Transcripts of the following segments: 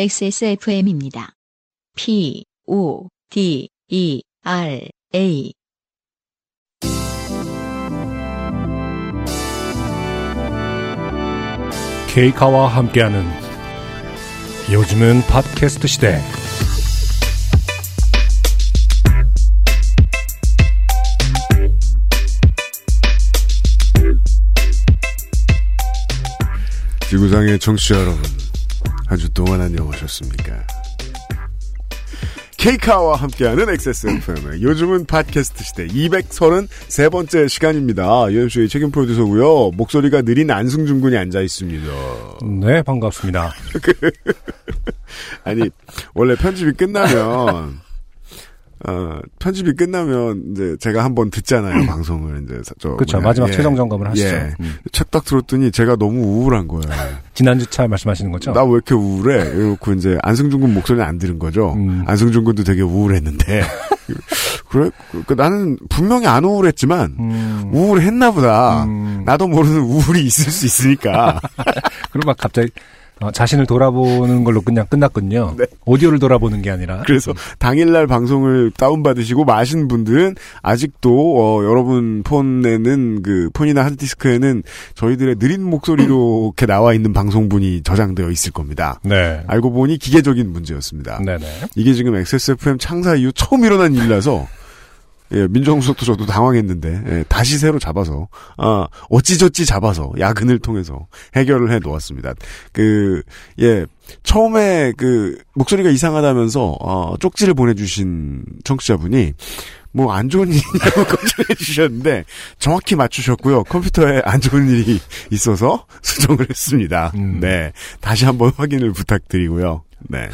XSFM입니다. P, O, D, E, R, A. 케이카와 함께하는 요즘은 팟캐스트 시대. 지구상의 청취자 여러분, 한 주 동안 안녕하셨습니까? 케이카와 함께하는 XSFM의 요즘은 팟캐스트 시대 233번째 시간입니다. UMC의 책임 프로듀서고요. 목소리가 느린 안승준 군이 앉아 있습니다. 네, 반갑습니다. 아니, 원래 편집이 끝나면 어, 편집이 끝나면 이제 제가 한번 듣잖아요, 방송을 이제 저 그렇죠. 마지막 예. 최종 점검을 하시죠. 예. 음. 책딱 들었더니 제가 너무 우울한 거예요. 지난주 차 말씀하시는 거죠? 나 왜 이렇게 우울해? 이렇고 이제 안승준 군 목소리는 안 들은 거죠. 음. 안승준 군도 되게 우울했는데 그래 그, 그 나는 분명히 안 우울했지만 음, 우울했나 보다. 음, 나도 모르는 우울이 있을 수 있으니까. 그럼 막 갑자기 어, 자신을 돌아보는 걸로 그냥 끝났군요. 네. 오디오를 돌아보는 게 아니라. 그래서 당일날 방송을 다운받으시고 마신 분들은 아직도 어, 여러분 폰에는 그 폰이나 하드디스크에는 저희들의 느린 목소리로 이렇게 나와 있는 방송분이 저장되어 있을 겁니다. 네. 알고 보니 기계적인 문제였습니다. 네네. 이게 지금 XSFM 창사 이후 처음 일어난 일이라서 예, 민정수석도 저도 당황했는데 예, 다시 새로 잡아서 아 어찌저찌 잡아서 야근을 통해서 해결을 해 놓았습니다. 그 예 처음에 그 목소리가 이상하다면서 어, 쪽지를 보내주신 청취자분이 뭐 안 좋은 일이냐고 걱정해 주셨는데 정확히 맞추셨고요. 컴퓨터에 안 좋은 일이 있어서 수정을 했습니다. 음. 네 다시 한번 확인을 부탁드리고요. 네.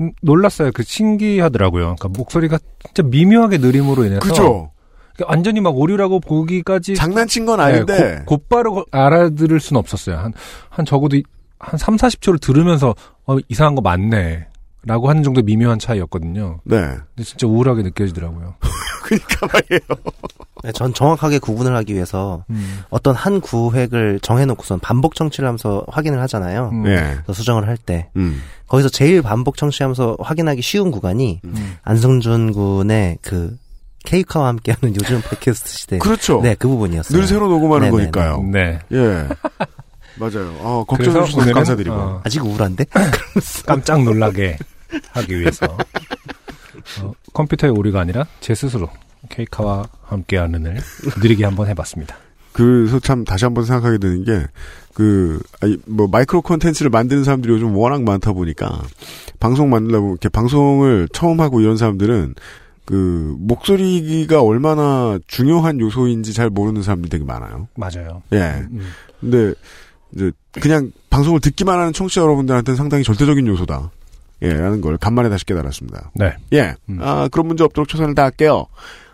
음, 놀랐어요. 그 신기하더라고요. 그러니까 목소리가 진짜 미묘하게 느림으로 인해서 그죠? 그러니까 완전히 막 오류라고 보기까지 장난친 건 네, 아닌데 고- 곧바로 거- 알아들을 수는 없었어요. 한, 한 적어도 이- 한 3, 40초를 들으면서 어, 이상한 거 맞네. 라고 하는 정도 미묘한 차이였거든요. 네 근데 진짜 우울하게 느껴지더라고요. 그러니까 말이에요. 네, 전 정확하게 구분을 하기 위해서 음. 어떤 한 구획을 정해놓고선 반복 청취를 하면서 확인을 하잖아요. 음. 네. 그래서 수정을 할 때 음. 거기서 제일 반복 청취하면서 확인하기 쉬운 구간이 음. 안승준 군의 그 케이카와 함께하는 요즘 팟캐스트 시대 그렇죠. 네, 그 부분이었어요. 늘 새로 녹음하는 네네네. 거니까요. 네. 예. 맞아요. 어, 걱정해 주셔서 감사드리고. 어, 아직 우울한데? 깜짝 놀라게 하기 위해서 어, 컴퓨터의 오류가 아니라 제 스스로 케이카와 함께하는 을 느리게 한번 해봤습니다. 그래서 참 다시 한번 생각하게 되는 게, 그, 아니, 뭐, 마이크로 콘텐츠를 만드는 사람들이 요즘 워낙 많다 보니까, 방송 만들려고, 이렇게 방송을 처음 하고 이런 사람들은, 그, 목소리가 얼마나 중요한 요소인지 잘 모르는 사람들이 되게 많아요. 맞아요. 예. 음. 근데, 이제, 그냥 방송을 듣기만 하는 청취자 여러분들한테는 상당히 절대적인 요소다. 예, 라는 걸 간만에 다시 깨달았습니다. 네. 예. 음. 아, 그런 문제 없도록 최선을 다할게요.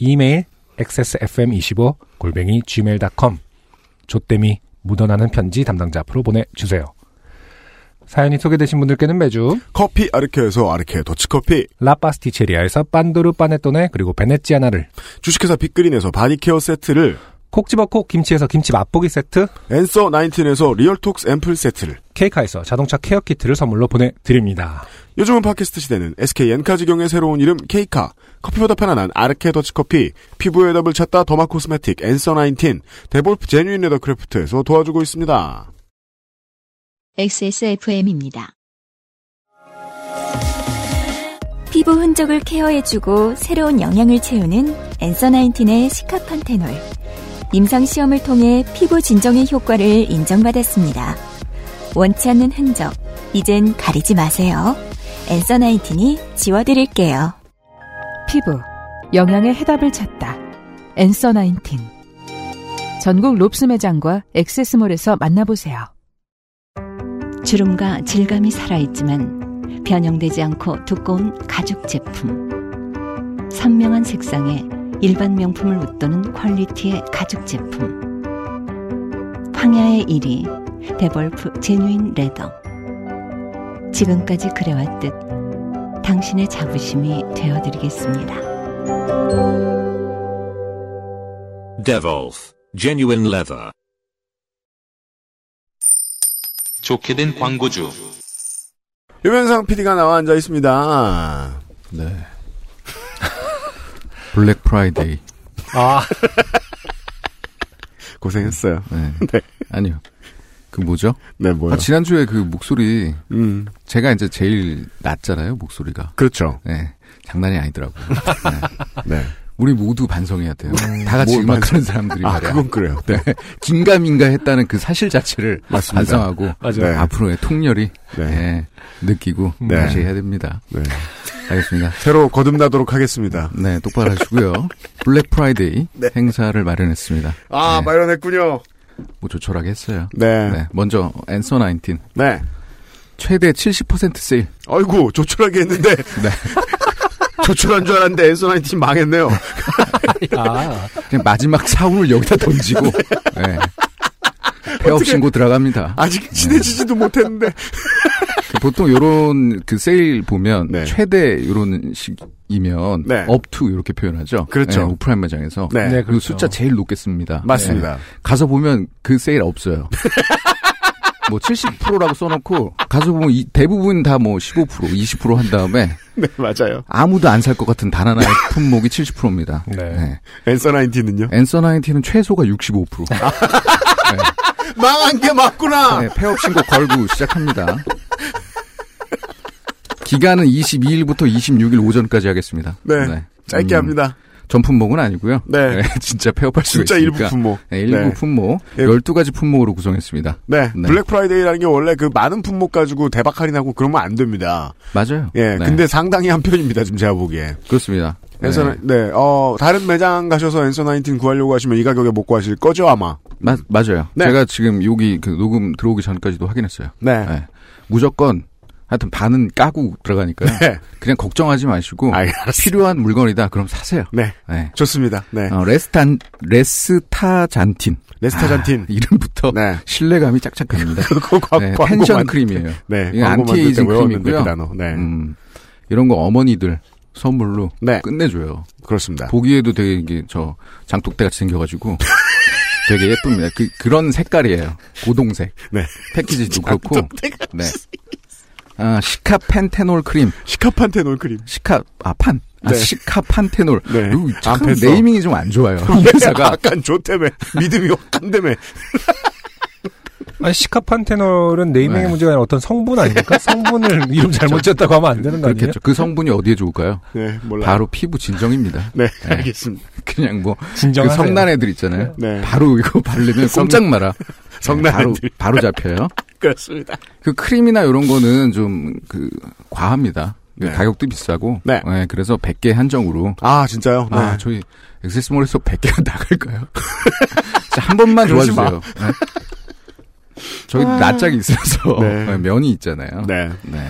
이메일 xsfm25 골뱅이 gmail.com 조땜이 묻어나는 편지 담당자 앞으로 보내주세요. 사연이 소개되신 분들께는 매주 커피 아르케에서 아르케 더치커피, 라파스티체리아에서 빤도르 빠네토네 그리고 베네치아나를 주식회사 빅그린에서 body care 세트를, 콕 집어 콕 김치에서 김치 맛보기 세트 앤서 19에서 리얼톡스 앰플 세트를, 케이카에서 자동차 care 키트를 선물로 보내드립니다. 요즘은 팟캐스트 시대는 SK 엔카 직영의 새로운 이름 케이카, 커피보다 편안한 아르케 더치커피, 피부의 답을 찾다 derma cosmetic 앤서 19, 데볼프 제뉴인 레더크래프트에서 도와주고 있습니다. XSFM입니다. 피부 흔적을 care해주고 새로운 영양을 채우는 앤서 나인틴의 시카판테놀. 임상시험을 통해 피부 진정의 효과를 인정받았습니다. 원치 않는 흔적, 이젠 가리지 마세요. 엔서 나인틴이 지워드릴게요. 피부, 영양의 해답을 찾다. 엔서 나인틴. 전국 롭스 매장과 액세스몰에서 만나보세요. 주름과 질감이 살아있지만 변형되지 않고 두꺼운 가죽 제품. 선명한 색상에 일반 명품을 웃도는 퀄리티의 가죽 제품. 황야의 1위 데볼프 제뉴인 레더. 지금까지 그래왔듯 당신의 자부심이 되어드리겠습니다. Devolf Genuine Leather. 좋게 된 광고주. 유면상 PD가 나와 앉아 있습니다. 네. Black Friday. 아, 고생했어요. 네. 네. 아니요. 그 뭐죠? 네, 뭐요? 아, 지난주에 그 목소리 음, 제가 이제 제일 낮잖아요, 목소리가. 그렇죠. 네. 장난이 아니더라고요. 네. 네. 우리 모두 반성해야 돼요. 다 같이 뭘 음악하는 사람들이 아, 말이야. 그건 그래요. 네. 긴가민가 했다는 그 사실 자체를 맞습니다. 반성하고 맞아요. 네. 앞으로의 통렬히 네. 예, 느끼고 네. 다시 해야 됩니다. 네. 알겠습니다. 새로 거듭나도록 하겠습니다. 네, 똑바로 하시고요. Black Friday 네. 행사를 마련했습니다. 아, 네. 마련했군요. 뭐 조촐하게 했어요. 네. 네. 네, 먼저 앤서 19 최대 70% 세일. 아이고, 조촐하게 했는데. 네. 조촐한 줄 알았는데 앤서 나인틴 망했네요. 아, 그냥 마지막 사운을 여기다 던지고 네. 폐업 신고 들어갑니다. 아직 친해지지도 못했는데. 그 보통 요런 그 세일 보면 네. 최대 요런 식이면 네. up to 이렇게 표현하죠. 그렇죠. 네, 오프라인 매장에서. 네. 네, 그리고 그렇죠. 숫자 제일 높겠습니다. 맞습니다. 네. 가서 보면 그 세일 없어요. 뭐 70%라고 써놓고 가서 보면 이- 대부분 다 뭐 15%, 20%한 다음에 네, 맞아요. 아무도 안 살 것 같은 단 하나의 품목이 70%입니다. 네. 앤서 나인틴은요? 앤서 나인틴은 최소가 65%. 망한 게 맞구나! 네, 폐업 신고 걸고 시작합니다. 기간은 22일부터 26일 오전까지 하겠습니다. 네. 짧게 음, 합니다. 전 품목은 아니고요. 네. 진짜 폐업할 진짜 있으니까. 일부 품목. 네, 일부 네. 품목 예. 12가지 품목으로 구성했습니다. 네. 네. Black Friday라는 게 원래 그 많은 품목 가지고 대박 할인하고 그러면 안 됩니다. 맞아요. 예. 네, 근데 상당히 한 편입니다, 지금 제가 보기에. 그렇습니다. 앤서, 네. 네. 어, 다른 매장 가셔서 앤서 나인틴 구하려고 하시면 이 가격에 못 구하실 거죠, 아마. 마- 맞아요. 네. 제가 지금 여기 그 녹음 들어오기 전까지도 확인했어요. 네. 네. 무조건 하여튼 반은 까고 들어가니까요. 네. 그냥 걱정하지 마시고 아. 필요한 물건이다. 그럼 사세요. 네. 네. 좋습니다. 네. 어, 레스탄 레스타잔틴 레스타잔틴. 아, 이름부터 네. 신뢰감이 짝짝합니다. 그거 광, 네, 텐션 만- 크림이에요. 네. 이게 안티에이징 크림이고요. 그. 네. 음, 이런 거 어머니들 선물로 네. 끝내줘요. 그렇습니다. 보기에도 되게 이게 저 장독대 같이 생겨가지고 되게 예쁩니다. 그 그런 색깔이에요. 고동색. 네. 패키지도 그렇고. 네. 아 시카펜테놀 크림. 시카판테놀 크림. 시카 아 판. 아, 네. 시카판테놀. 네. 참안 뺐어. 네이밍이 좀 안 좋아요. 이 회사가 약간 좋다며. 믿음이 확간다며. 아니, 시카판테놀은 네이밍의 네. 문제가 아니라 어떤 성분 아닙니까? 성분을 이름 잘못 지었다고 하면 안 되는 거 아니에요? 그렇겠죠. 그 성분이 어디에 좋을까요? 네, 몰라. 바로 피부 진정입니다. 네, 네. 알겠습니다. 그냥 뭐. 그 성난 애들 있잖아요. 네. 바로 이거 바르면 성- 꼼짝 마라. 성난 바로 애들. 바로 잡혀요. 그렇습니다. 그 크림이나 이런 거는 좀 그 과합니다. 네. 가격도 비싸고. 네. 그래서 100개 한정으로. 아, 진짜요? 네. 아, 저희 엑세스몰에서 100개가 나갈까요? 한 번만 도와주세요. 네. 저희 낯짝이 있어서 네. 면이 있잖아요. 네. 네.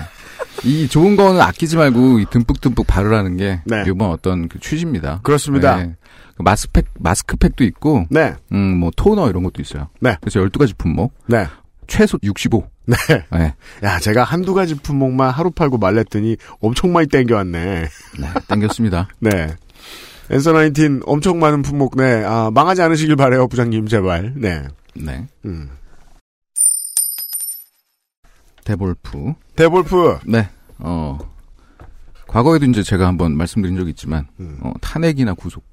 이 좋은 거는 아끼지 말고 이 듬뿍듬뿍 바르라는 게 네. 이번 어떤 그 취지입니다. 그렇습니다. 네. 그 마스크팩 마스크팩도 있고 네. 음, 뭐 토너 이런 것도 있어요. 네. 그래서 12가지 품목. 네. 최소 65. 네. 네. 야, 제가 한두 가지 품목만 하루 팔고 말랬더니 엄청 많이 땡겨왔네. 네. 땡겼습니다. 네. Answer Nineteen 엄청 많은 품목, 네. 아, 망하지 않으시길 바래요, 부장님, 제발. 네. 네. 음. 데볼프. 데볼프. 네. 어. 과거에도 이제 제가 한번 말씀드린 적이 있지만 음. 어, 탄핵이나 구속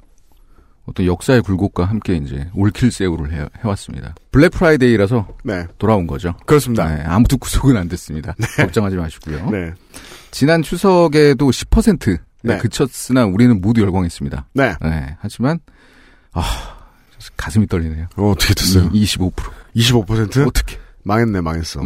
어떤 역사의 굴곡과 함께 이제 all-kill sale을 해, 해왔습니다. Black Friday라서 네. 돌아온 거죠. 그렇습니다. 네, 아무도 구속은 안 됐습니다. 걱정하지 마시고요. 네. 지난 추석에도 10% 네. 그쳤으나 우리는 모두 열광했습니다. 네. 네, 하지만 아 가슴이 떨리네요. 어, 어떻게 됐어요? 이, 25%. 25%? 어떻게? 망했네, 망했어.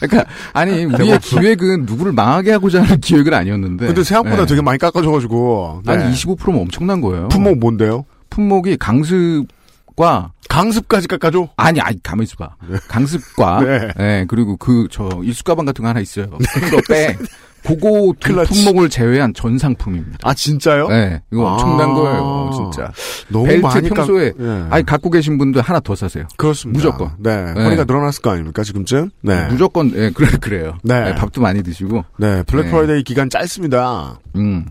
그러니까 아니 우리의 기획은 누구를 망하게 하고자 하는 기획은 아니었는데. 근데 생각보다 네. 되게 많이 깎아줘가지고. 네. 아니 25%면 엄청난 거예요. 품목 뭔데요? 품목이 강습 강습과 강습까지 깎아줘? 아니, 아니, 가만히 있어봐. 강습과, 네. 예, 그리고 그, 저, 일수 가방 같은 거 하나 있어요. 그거 빼. 그거 두. 품목을 제외한 전 상품입니다. 아, 진짜요? 네, 이거 아. 엄청난 거예요, 진짜. 너무 벨트 많이 깎- 평소에, 예. 아니, 갖고 계신 분들 하나 더 사세요. 그렇습니다. 무조건. 네. 네. 허리가 늘어났을 거 아닙니까, 지금쯤? 네. 무조건, 예, 그래, 그래요. 네. 예, 밥도 많이 드시고. 네. Black 네. Friday 기간 짧습니다. 음.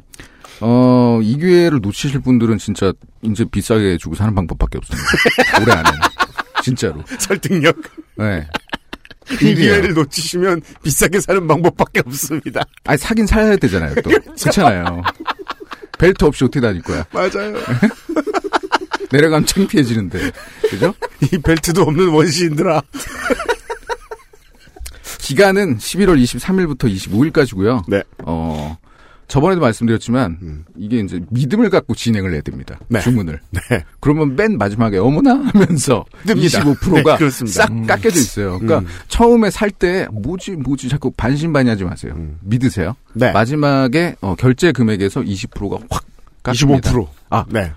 어, 이 기회를 놓치실 분들은 진짜 이제 비싸게 주고 사는 방법밖에 없습니다. 올해 안에. 진짜로. 설득력. 네. 이 기회를 놓치시면 비싸게 사는 방법밖에 없습니다. 아니, 사긴 사야 되잖아요, 또. 그렇잖아요. 벨트 없이 어떻게 다닐 거야? 맞아요. 내려가면 창피해지는데. 그죠? 이 벨트도 없는 원시인들아. 기간은 11월 23일부터 25일까지고요. 네. 어, 저번에도 말씀드렸지만 음. 이게 이제 믿음을 갖고 진행을 해야 됩니다. 네. 주문을. 네. 그러면 맨 마지막에 어머나 하면서 뜹니다. 25%가 네. 싹 깎여져 있어요. 그러니까 음. 처음에 살 때 뭐지 뭐지 자꾸 반신반의하지 마세요. 음. 믿으세요. 네. 마지막에 어, 결제 금액에서 20%가 확 깎입니다. 25%. 아. 네.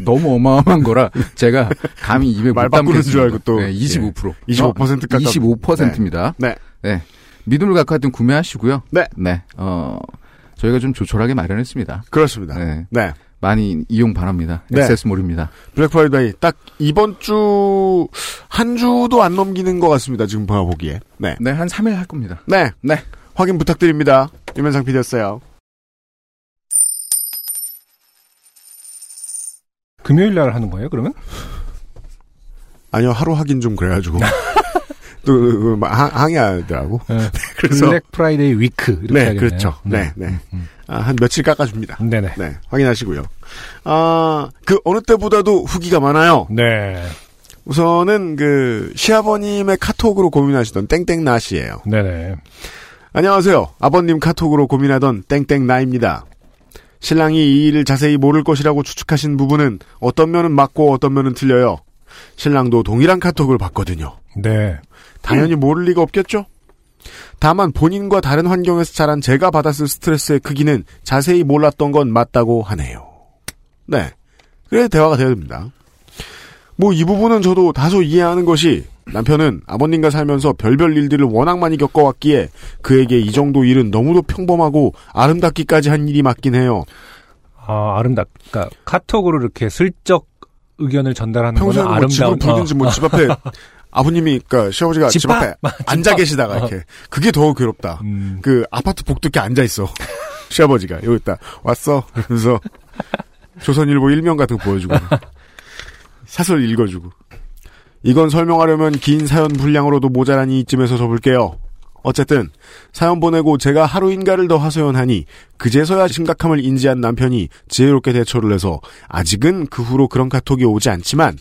너무 어마어마한 거라 제가 감히 입에 말못 바꾸는. 줄 알고 또. 네, 25%. 25% 깎아. 25%입니다. 네. 네. 믿음을 갖고 하여튼 구매하시고요. 네. 네. 어, 저희가 좀 조촐하게 마련했습니다. 그렇습니다. 네. 네. 많이 이용 바랍니다. 네. XS몰입니다. Black Friday 딱 이번 주 한 주도 안 넘기는 것 같습니다. 지금 보기에. 네. 네, 한 3일 할 겁니다. 네. 네. 확인 부탁드립니다. 유면상 PD였어요. 금요일 날 하는 거예요, 그러면? 아니요, 하루 확인 좀 그래가지고. 또, 그, 그, 항- 항의하더라고. 네. 그래서. Black Friday week. 이렇게 네, 해야겠네요. 그렇죠. 네, 네. 음, 음. 아, 한 며칠 깎아줍니다. 네네. 네, 확인하시고요. 아, 그, 어느 때보다도 후기가 많아요. 네. 우선은 그, 시아버님의 카톡으로 고민하시던 땡땡나 씨예요 네네. 안녕하세요. 아버님 카톡으로 고민하던 땡땡나입니다. 신랑이 이 일을 자세히 모를 것이라고 추측하신 부분은 어떤 면은 맞고 어떤 면은 틀려요. 신랑도 동일한 카톡을 받거든요. 네. 당연히 모를 리가 없겠죠? 다만 본인과 다른 환경에서 자란 제가 받았을 스트레스의 크기는 자세히 몰랐던 건 맞다고 하네요. 네. 그래 대화가 되어야 됩니다. 뭐 이 부분은 저도 다소 이해하는 것이 남편은 아버님과 살면서 별별 일들을 워낙 많이 겪어왔기에 그에게 이 정도 일은 너무도 평범하고 아름답기까지 한 일이 맞긴 해요. 아, 아름답, 그니까, 카톡으로 이렇게 슬쩍 의견을 전달하는 평소에는 뭐 집을 아름다운. 뭐집 앞에 아버님이 그러니까 시아버지가 집, 집 앞에 앞? 앉아 계시다가 이렇게 그게 더 괴롭다. 음, 그 아파트 복도에 앉아 있어. 시아버지가 여기 있다 왔어. 그러면서 조선일보 일면 같은 거 보여주고 사설 읽어주고. 이건 설명하려면 긴 사연 분량으로도 모자라니 이쯤에서 접을게요. 어쨌든 사연 보내고 제가 하루인가를 더 하소연하니 그제서야 심각함을 인지한 남편이 지혜롭게 대처를 해서 아직은 그 후로 그런 카톡이 오지 않지만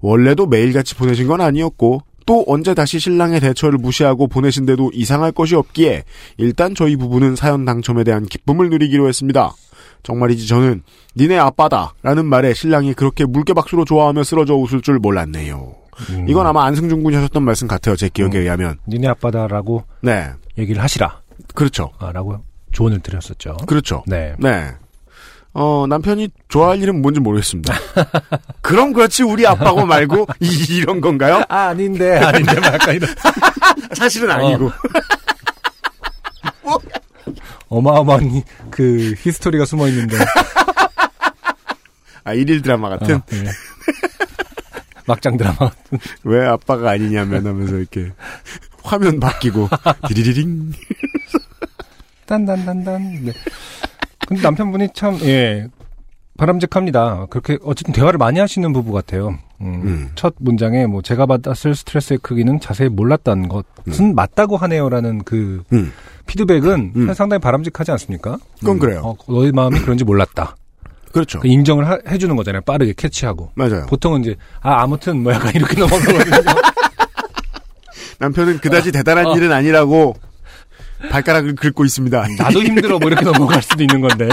원래도 매일같이 보내신 건 아니었고 또 언제 다시 신랑의 대처를 무시하고 보내신데도 이상할 것이 없기에 일단 저희 부부는 사연 당첨에 대한 기쁨을 누리기로 했습니다. 정말이지 저는 니네 아빠다 라는 말에 신랑이 그렇게 물개 박수로 좋아하며 쓰러져 웃을 줄 몰랐네요. 음. 이건 아마 안승준 군이 하셨던 말씀 같아요. 제 기억에 의하면. 니네 아빠다라고 네. 얘기를 하시라. 그렇죠. 아, 라고 조언을 드렸었죠. 그렇죠. 네. 네. 어, 남편이 좋아할 일은 뭔지 모르겠습니다. 그럼 그렇지, 우리 아빠고 말고, 이, 이런 건가요? 아, 아닌데, 아닌데, 막 약간 이런. 사실은 아니고. 어마어마한 히- 그 history가 숨어 있는데. 아, 일일 드라마 같은? 어, 네. 막장 드라마. 왜 아빠가 아니냐면 하면서 이렇게, 화면 바뀌고, 디리리링. 딴딴딴딴. 네. 근데 남편분이 참, 예, 바람직합니다. 그렇게, 어쨌든 대화를 많이 하시는 부부 같아요. 음, 음. 첫 문장에 뭐, 제가 받았을 스트레스의 크기는 자세히 몰랐다는 것은 맞다고 하네요라는 그 음. 피드백은 음. 상당히 바람직하지 않습니까? 그건 그래요. 어, 너의 마음이 그런지 몰랐다. 그렇죠. 그 인정을 하- 해주는 거잖아요. 빠르게 캐치하고. 맞아요. 보통은 이제, 아, 아무튼 뭐 약간 이렇게 넘어가거든요. 남편은 그다지 대단한 어. 일은 아니라고, 발가락을 긁고 있습니다. 나도 힘들어 뭐 이렇게 넘어갈 수도 있는 건데.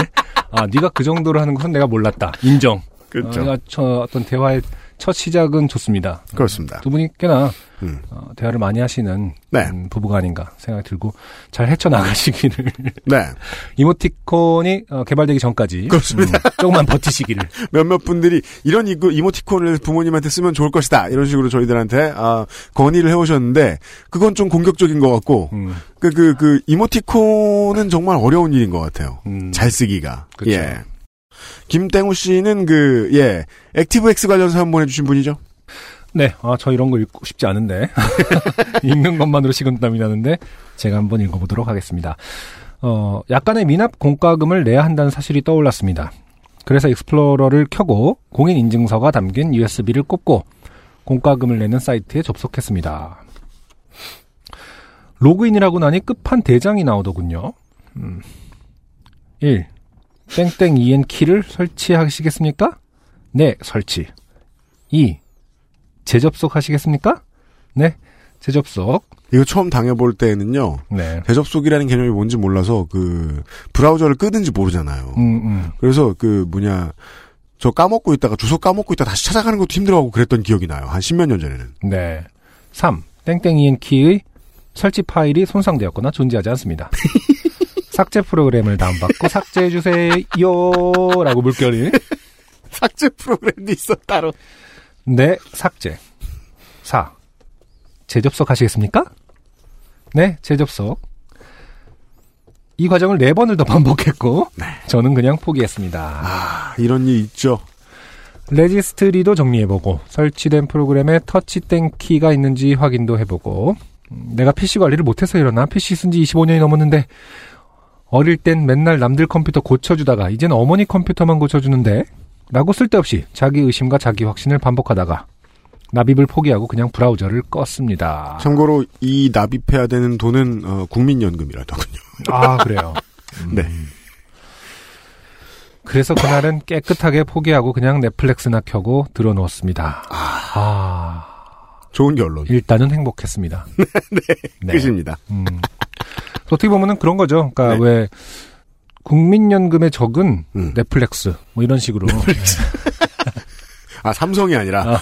아, 네가 그 정도로 하는 것은 내가 몰랐다. 인정. 그렇죠. 어, 저 어떤 대화의 첫 시작은 좋습니다. 그렇습니다. 두 분이 꽤나 음. 어, 대화를 많이 하시는 네. 음, 부부가 아닌가 생각이 들고 잘 헤쳐나가시기를 네. 이모티콘이 어, 개발되기 전까지 그렇습니다. 음, 조금만 버티시기를 몇몇 분들이 이런 이모티콘을 부모님한테 쓰면 좋을 것이다. 이런 식으로 저희들한테 아, 건의를 해오셨는데 그건 좀 공격적인 것 같고 음, 그, 그, 그, 이모티콘은 정말 어려운 일인 것 같아요. 음, 잘 쓰기가. 그쵸. 예. 김땡우 씨는 그, 예, 액티브엑스 관련 사연 보내주신 분이죠? 네, 아, 저 이런 거 읽고 싶지 않은데. 읽는 것만으로 식은땀이 나는데, 제가 한번 읽어보도록 하겠습니다. 어, 약간의 미납 공과금을 내야 한다는 사실이 떠올랐습니다. 그래서 Explorer를 켜고 공인 인증서가 담긴 USB를 꽂고 공과금을 내는 사이트에 접속했습니다. 로그인이라고 나니 끝판 대장이 나오더군요. 음. 1. 땡땡 EN 키를 설치하시겠습니까? 네, 설치. 2. 재접속 하시겠습니까? 네, 재접속. 이거 처음 당해볼 때는요, 네. 대접속이라는 개념이 뭔지 몰라서 그, 브라우저를 끄든지 모르잖아요. 음, 음. 그래서 그, 뭐냐, 저 까먹고 있다가 주소 까먹고 있다가 다시 찾아가는 것도 힘들어하고 그랬던 기억이 나요. 한 십몇 년 전에는. 네. 3. 땡땡 EN 키의 설치 파일이 손상되었거나 존재하지 않습니다. 삭제 프로그램을 다운받고 삭제해주세요. 라고 물결이. 삭제 프로그램도 있어, 따로. 네, 삭제. 4. 재접속 하시겠습니까? 네, 재접속. 이 과정을 네 번을 더 반복했고, 저는 그냥 포기했습니다. 아, 이런 일 있죠. registry도 정리해보고, 설치된 프로그램에 터치 땡 key가 있는지 확인도 해보고, 음, 내가 PC 관리를 못해서 이러나 PC 쓴 지 25년이 넘었는데, 어릴 땐 맨날 남들 컴퓨터 고쳐주다가, 이젠 어머니 컴퓨터만 고쳐주는데, 라고 쓸데없이 자기 의심과 자기 확신을 반복하다가, 납입을 포기하고 그냥 브라우저를 껐습니다. 참고로 이 납입해야 되는 돈은 어, 국민연금이라더군요. 아, 그래요. 네. 그래서 그날은 깨끗하게 포기하고 그냥 넷플릭스나 켜고 들어놓았습니다. 아, 좋은 결론. 일단은 행복했습니다. 네. 끝입니다. 음. 어떻게 보면은 그런 거죠. 그러니까 네. 왜 국민연금의 적은 음. 넷플릭스 뭐 이런 식으로 아, 삼성이 아니라.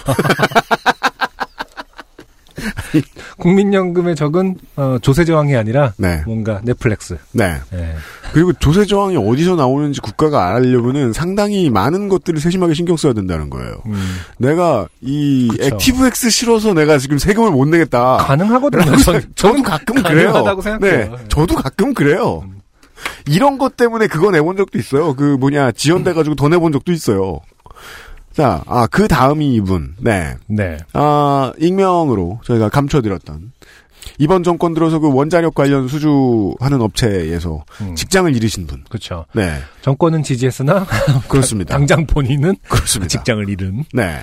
아. 국민연금의 적은 어, 조세저항이 아니라 네. 뭔가 넷플릭스. 네. 예. 그리고 조세 저항이 어디서 나오는지 국가가 알려면은 상당히 많은 것들을 세심하게 신경 써야 된다는 거예요. 음. 내가 이 그쵸. 액티브엑스 싫어서 내가 지금 세금을 못 내겠다. 가능하거든요. 전, 저도 가끔 그래요. 네, 저도 가끔 그래요. 이런 것 때문에 그거 내본 적도 있어요. 그 뭐냐 지연돼가지고 더 내본 적도 있어요. 자, 아, 그 다음이 이분. 네. 네. 아, 익명으로 저희가 감춰드렸던 이번 정권 들어서 그 원자력 관련 수주하는 업체에서 음. 직장을 잃으신 분. 그렇죠. 네. 정권은 지지했으나 그렇습니다. 당장 본인은 그렇습니다. 직장을 잃은. 네.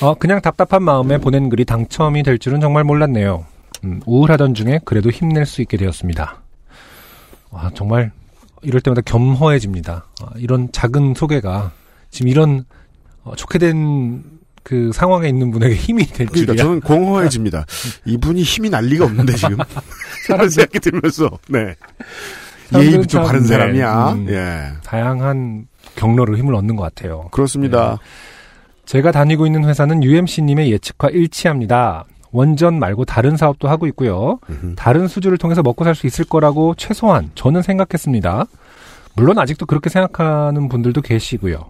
어, 그냥 답답한 마음에 보낸 글이 당첨이 될 줄은 정말 몰랐네요. 음, 우울하던 중에 그래도 힘낼 수 있게 되었습니다. 와, 정말 이럴 때마다 겸허해집니다. 아, 이런 작은 소개가 지금 이런 어, 좋게 된 그 상황에 있는 분에게 힘이 될 그러니까 줄이야. 저는 공허해집니다. 이분이 힘이 날 리가 없는데 지금. 그런 생각이 들면서. 네. 참, 바른 네, 사람이야. 음. 예. 다양한 경로로 힘을 얻는 것 같아요. 그렇습니다. 제가 다니고 있는 회사는 UMC님의 예측과 일치합니다. 원전 말고 다른 사업도 하고 있고요. 다른 수주를 통해서 먹고 살 수 있을 거라고 최소한 저는 생각했습니다. 물론 아직도 그렇게 생각하는 분들도 계시고요.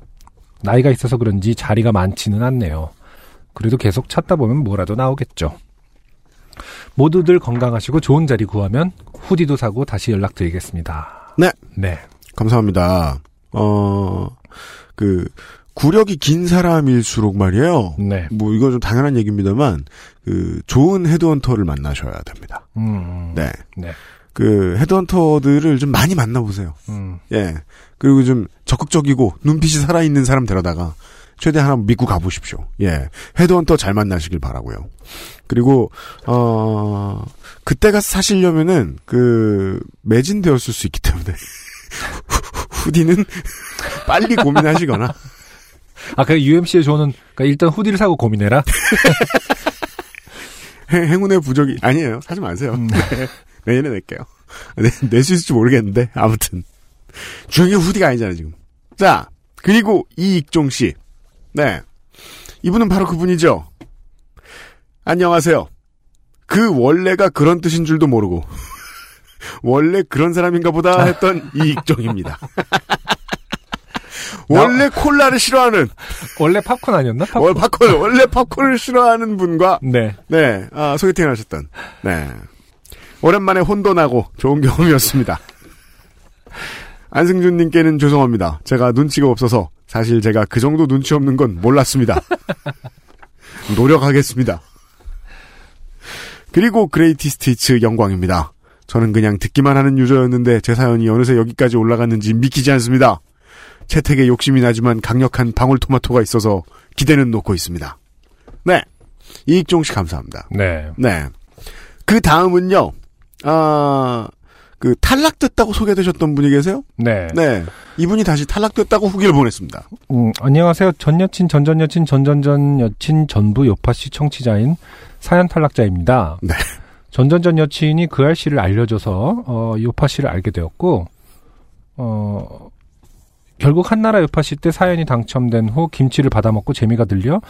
나이가 있어서 그런지 자리가 많지는 않네요. 그래도 계속 찾다 보면 뭐라도 나오겠죠. 모두들 건강하시고 좋은 자리 구하면 후디도 사고 다시 연락드리겠습니다. 네. 네. 감사합니다. 어, 그, 구력이 긴 사람일수록 말이에요. 네. 뭐, 이거 좀 당연한 얘기입니다만, 그, 좋은 헤드헌터를 만나셔야 됩니다. 음, 네. 네. 그, 헤드헌터들을 좀 많이 만나보세요. 음, 예. 그리고 좀 적극적이고, 눈빛이 살아있는 사람 데려다가, 최대한 한번 믿고 가보십시오. 예. 헤드헌터 잘 만나시길 바라고요 그리고, 어, 그때가 사시려면은, 그, 매진되었을 수 있기 때문에. 후디는 빨리 고민하시거나, 아, 그 UMC의 조언은 그러니까 일단 후디를 사고 고민해라. 행- 행운의 부적이, 아니에요. 사지 마세요. 음. 네. 내년에 낼게요. 낼수 있을지 모르겠는데, 아무튼. 중요한 게 후디가 아니잖아요, 지금. 자, 그리고 이익종 씨. 네. 이분은 바로 그분이죠. 안녕하세요. 그 원래가 그런 뜻인 줄도 모르고 원래 그런 사람인가 보다 했던 이익종입니다. 원래 콜라를 싫어하는 원래 팝콘 아니었나? 팝콘. 월 팝콘 원래 팝콘을 싫어하는 분과 네. 네 아, 소개팅을 하셨던 네 오랜만에 혼도 나고 좋은 경험이었습니다. 안승준님께는 죄송합니다. 제가 눈치가 없어서 사실 제가 그 정도 눈치 없는 건 몰랐습니다. 노력하겠습니다. 그리고 그레이티 스티츠 영광입니다. 저는 그냥 듣기만 하는 유저였는데 제 사연이 어느새 여기까지 올라갔는지 믿기지 않습니다. 채택에 욕심이 나지만 강력한 방울토마토가 있어서 기대는 놓고 있습니다. 네. 이익종 씨 감사합니다. 네. 네. 그 다음은요, 아, 그 탈락됐다고 소개되셨던 분이 계세요? 네. 네. 이분이 다시 탈락됐다고 후기를 보냈습니다. 음, 안녕하세요. 전 여친, 전전 여친, 전전전 여친, 전부 요파 씨 청취자인 사연 탈락자입니다. 네. 전전전 여친이 그 알씨를 알려줘서 어, 요파 씨를 알게 되었고 어, 결국 한나라 요파씨 때 사연이 당첨된 후 김치를 받아먹고 재미가 들려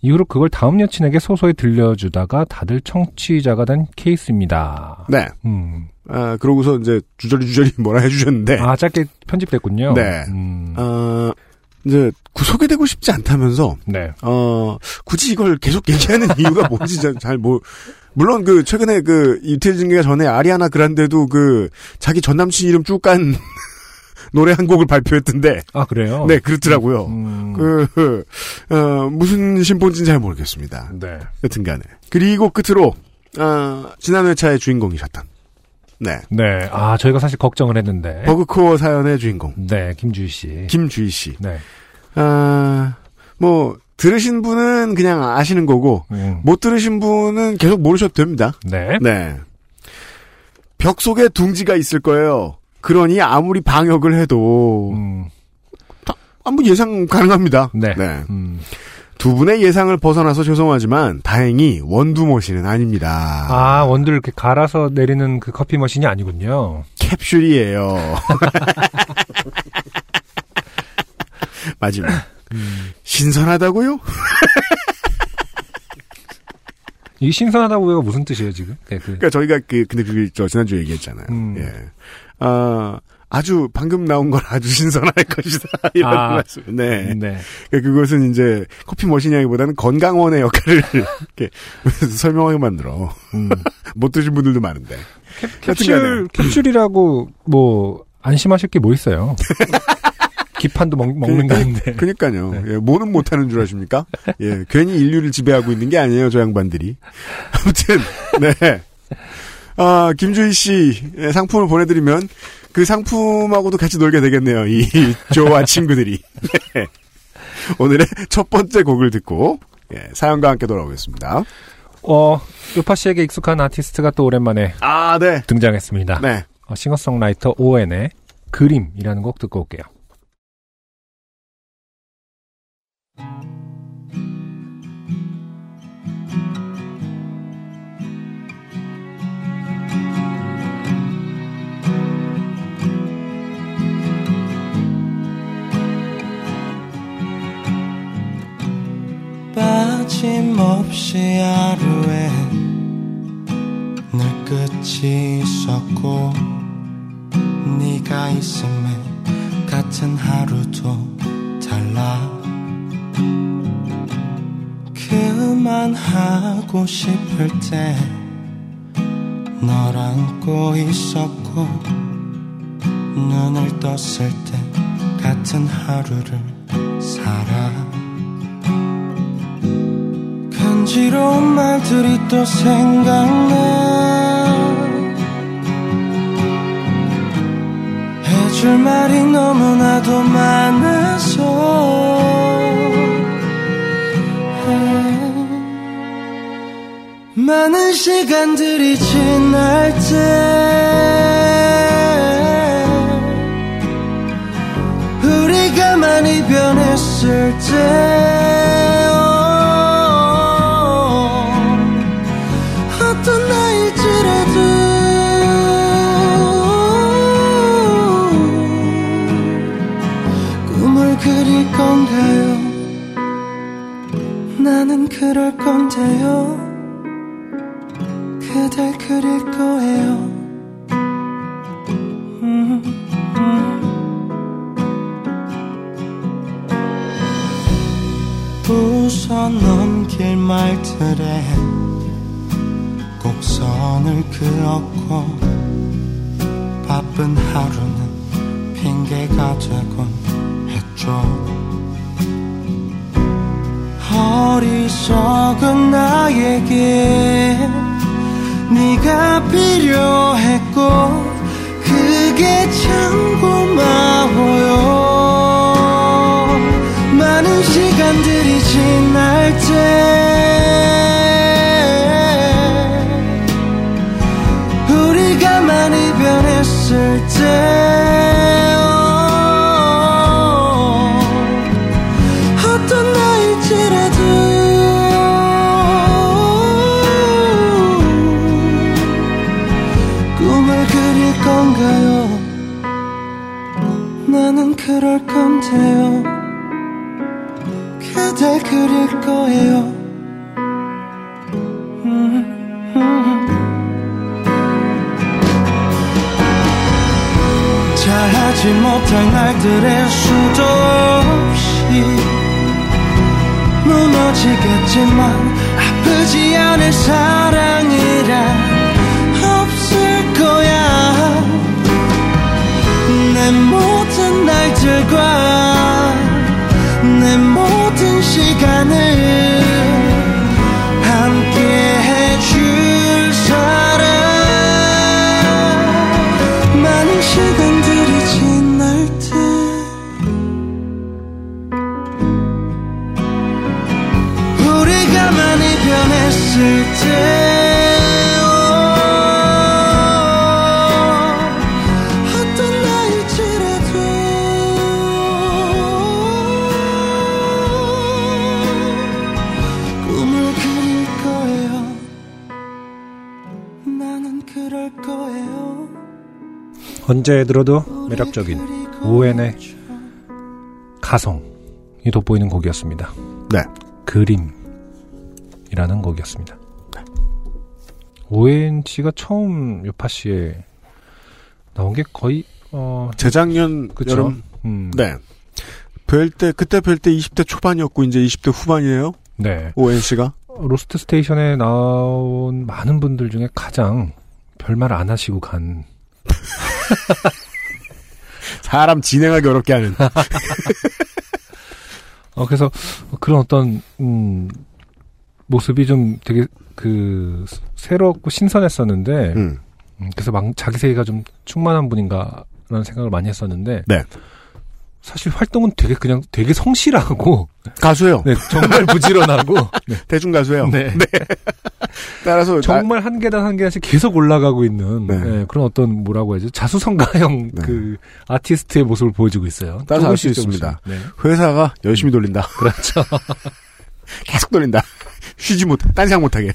이후로 그걸 다음 여친에게 소소히 들려주다가 다들 청취자가 된 케이스입니다. 네. 음. 아, 그러고서 이제 주저리 주저리 뭐라 해주셨는데, 아 짧게 편집됐군요. 네. 음. 어, 이제 구- 소개되고 싶지 않다면서, 네. 어, 굳이 이걸 계속 얘기하는 이유가 뭔지 잘, 잘 뭐, 물론 그, 최근에 그, 이태리 증기가 전에 아리아나 그란데도 그, 자기 전 남친 이름 쭉 깐 노래 한 곡을 발표했던데, 아 그래요. 네, 그렇더라고요. 음. 그, 어, 무슨 신본지는 잘 모르겠습니다. 네. 여튼 간에. 그리고 끝으로, 어, 지난 회차의 주인공이셨던, 네. 네. 아, 저희가 사실 걱정을 했는데. 버그코어 사연의 주인공, 네, 김주희 씨. 김주희 씨. 네. 아, 뭐, 들으신 분은 그냥 아시는 거고, 음. 못 들으신 분은 계속 모르셔도 됩니다. 네. 네. 벽 속에 둥지가 있을 거예요. 그러니 아무리 방역을 해도, 음. 한번 예상 가능합니다. 네. 네. 음. 두 분의 예상을 벗어나서 죄송하지만, 다행히 원두 머신은 아닙니다. 아, 원두를 이렇게 갈아서 내리는 그 커피 머신이 아니군요. 캡슐이에요. 마지막. 신선하다고요? 이 신선하다고가 무슨 뜻이에요, 지금? 네, 그. 그러니까 저희가 그 근데 그저 지난주 에 얘기했잖아요. 음. 예. 아 아주 방금 나온 건 아주 신선할 것이다 이런 아. 말씀. 네. 네. 그러니까 그것은 이제 커피 머신이라기보다는 건강원의 역할을 이렇게 설명하게 만들어. 음. 못 드신 분들도 많은데. 캡 슐, 캡슐이라고 뭐, 안심하실 게 뭐 있어요. 기판도 먹, 먹는 게 아닌데. 그러니까요. 네. 예, 뭐는 못하는 줄 아십니까? 예, 괜히 인류를 지배하고 있는 게 아니에요, 저 양반들이. 아무튼, 네. 아, 김주희 씨 예, 상품을 보내드리면 그 상품하고도 같이 놀게 되겠네요, 이 조와 친구들이. 네. 오늘의 첫 번째 곡을 듣고, 예, 사연과 함께 돌아오겠습니다. 어, 요파 씨에게 익숙한 아티스트가 또 오랜만에 아, 네. 등장했습니다. 네. 어, 싱어송라이터 ON의 그림이라는 곡 듣고 올게요. 빠짐없이 하루에 늘 끝이 있었고 네가 있음에 같은 하루도 달라. 그만하고 싶을 때 널 안고 있었고 눈을 떴을 때 같은 하루를 살아 간지러운 말들이 또 생각나. 해줄 말이 너무나도 많아서. 많은 시간들이 지날 때 우리가 많이 변했을 때 건데요. 그댈 그릴 거예요. 음, 음. 웃어 넘길 말들에 곡선을 그었고 바쁜 하루는 핑계가 되곤 어리석은 나에게 네가 필요했고 그게 참 고마워요. 많은 시간들이 지날 때 잘하지 못할 날들의 수도 없이 무너지겠지만 아프지 않을 사랑이란 없을 거야. 내 모든 날들과 내 모든 시간을 변했을 때 어떤 나일지라도 꿈을 그릴 거예요 나는 그럴 거예요 언제 들어도 매력적인 오웬의 가성이 돋보이는 곡이었습니다. 네. 그림 이라는 곡이었습니다. 오웬 씨가 처음 요파 씨에 나온 게 거의 어 재작년 그쵸? 여름 음, 네. 뵐때 그때 뵐 때 20대 초반이었고 이제 20대 후반이에요. 네. 오웬 씨가 Lost Station에 나온 많은 분들 중에 가장 별말 안 하시고 간 사람 진행하기 어렵게 하는. 어, 그래서 그런 어떤, 음, 모습이 좀 되게 그, 새롭고 신선했었는데, 음. 음, 그래서 막 자기 세계가 좀 충만한 분인가라는 생각을 많이 했었는데, 네. 사실 활동은 되게 그냥 되게 성실하고, 가수예요. 네, 정말 부지런하고, 네, 대중 가수예요. 네. 따라서 정말 한 계단 한 계단씩 계속 올라가고 있는 네. 네, 그런 어떤 뭐라고 해야죠 자수성가형 네. 그 아티스트의 모습을 보여주고 있어요. 따라서 알수 조금씩 있습니다. 네. 나 회사가 열심히 돌린다. 그렇죠. 계속 돌린다. 쉬지 못, 딴 생각 못하게.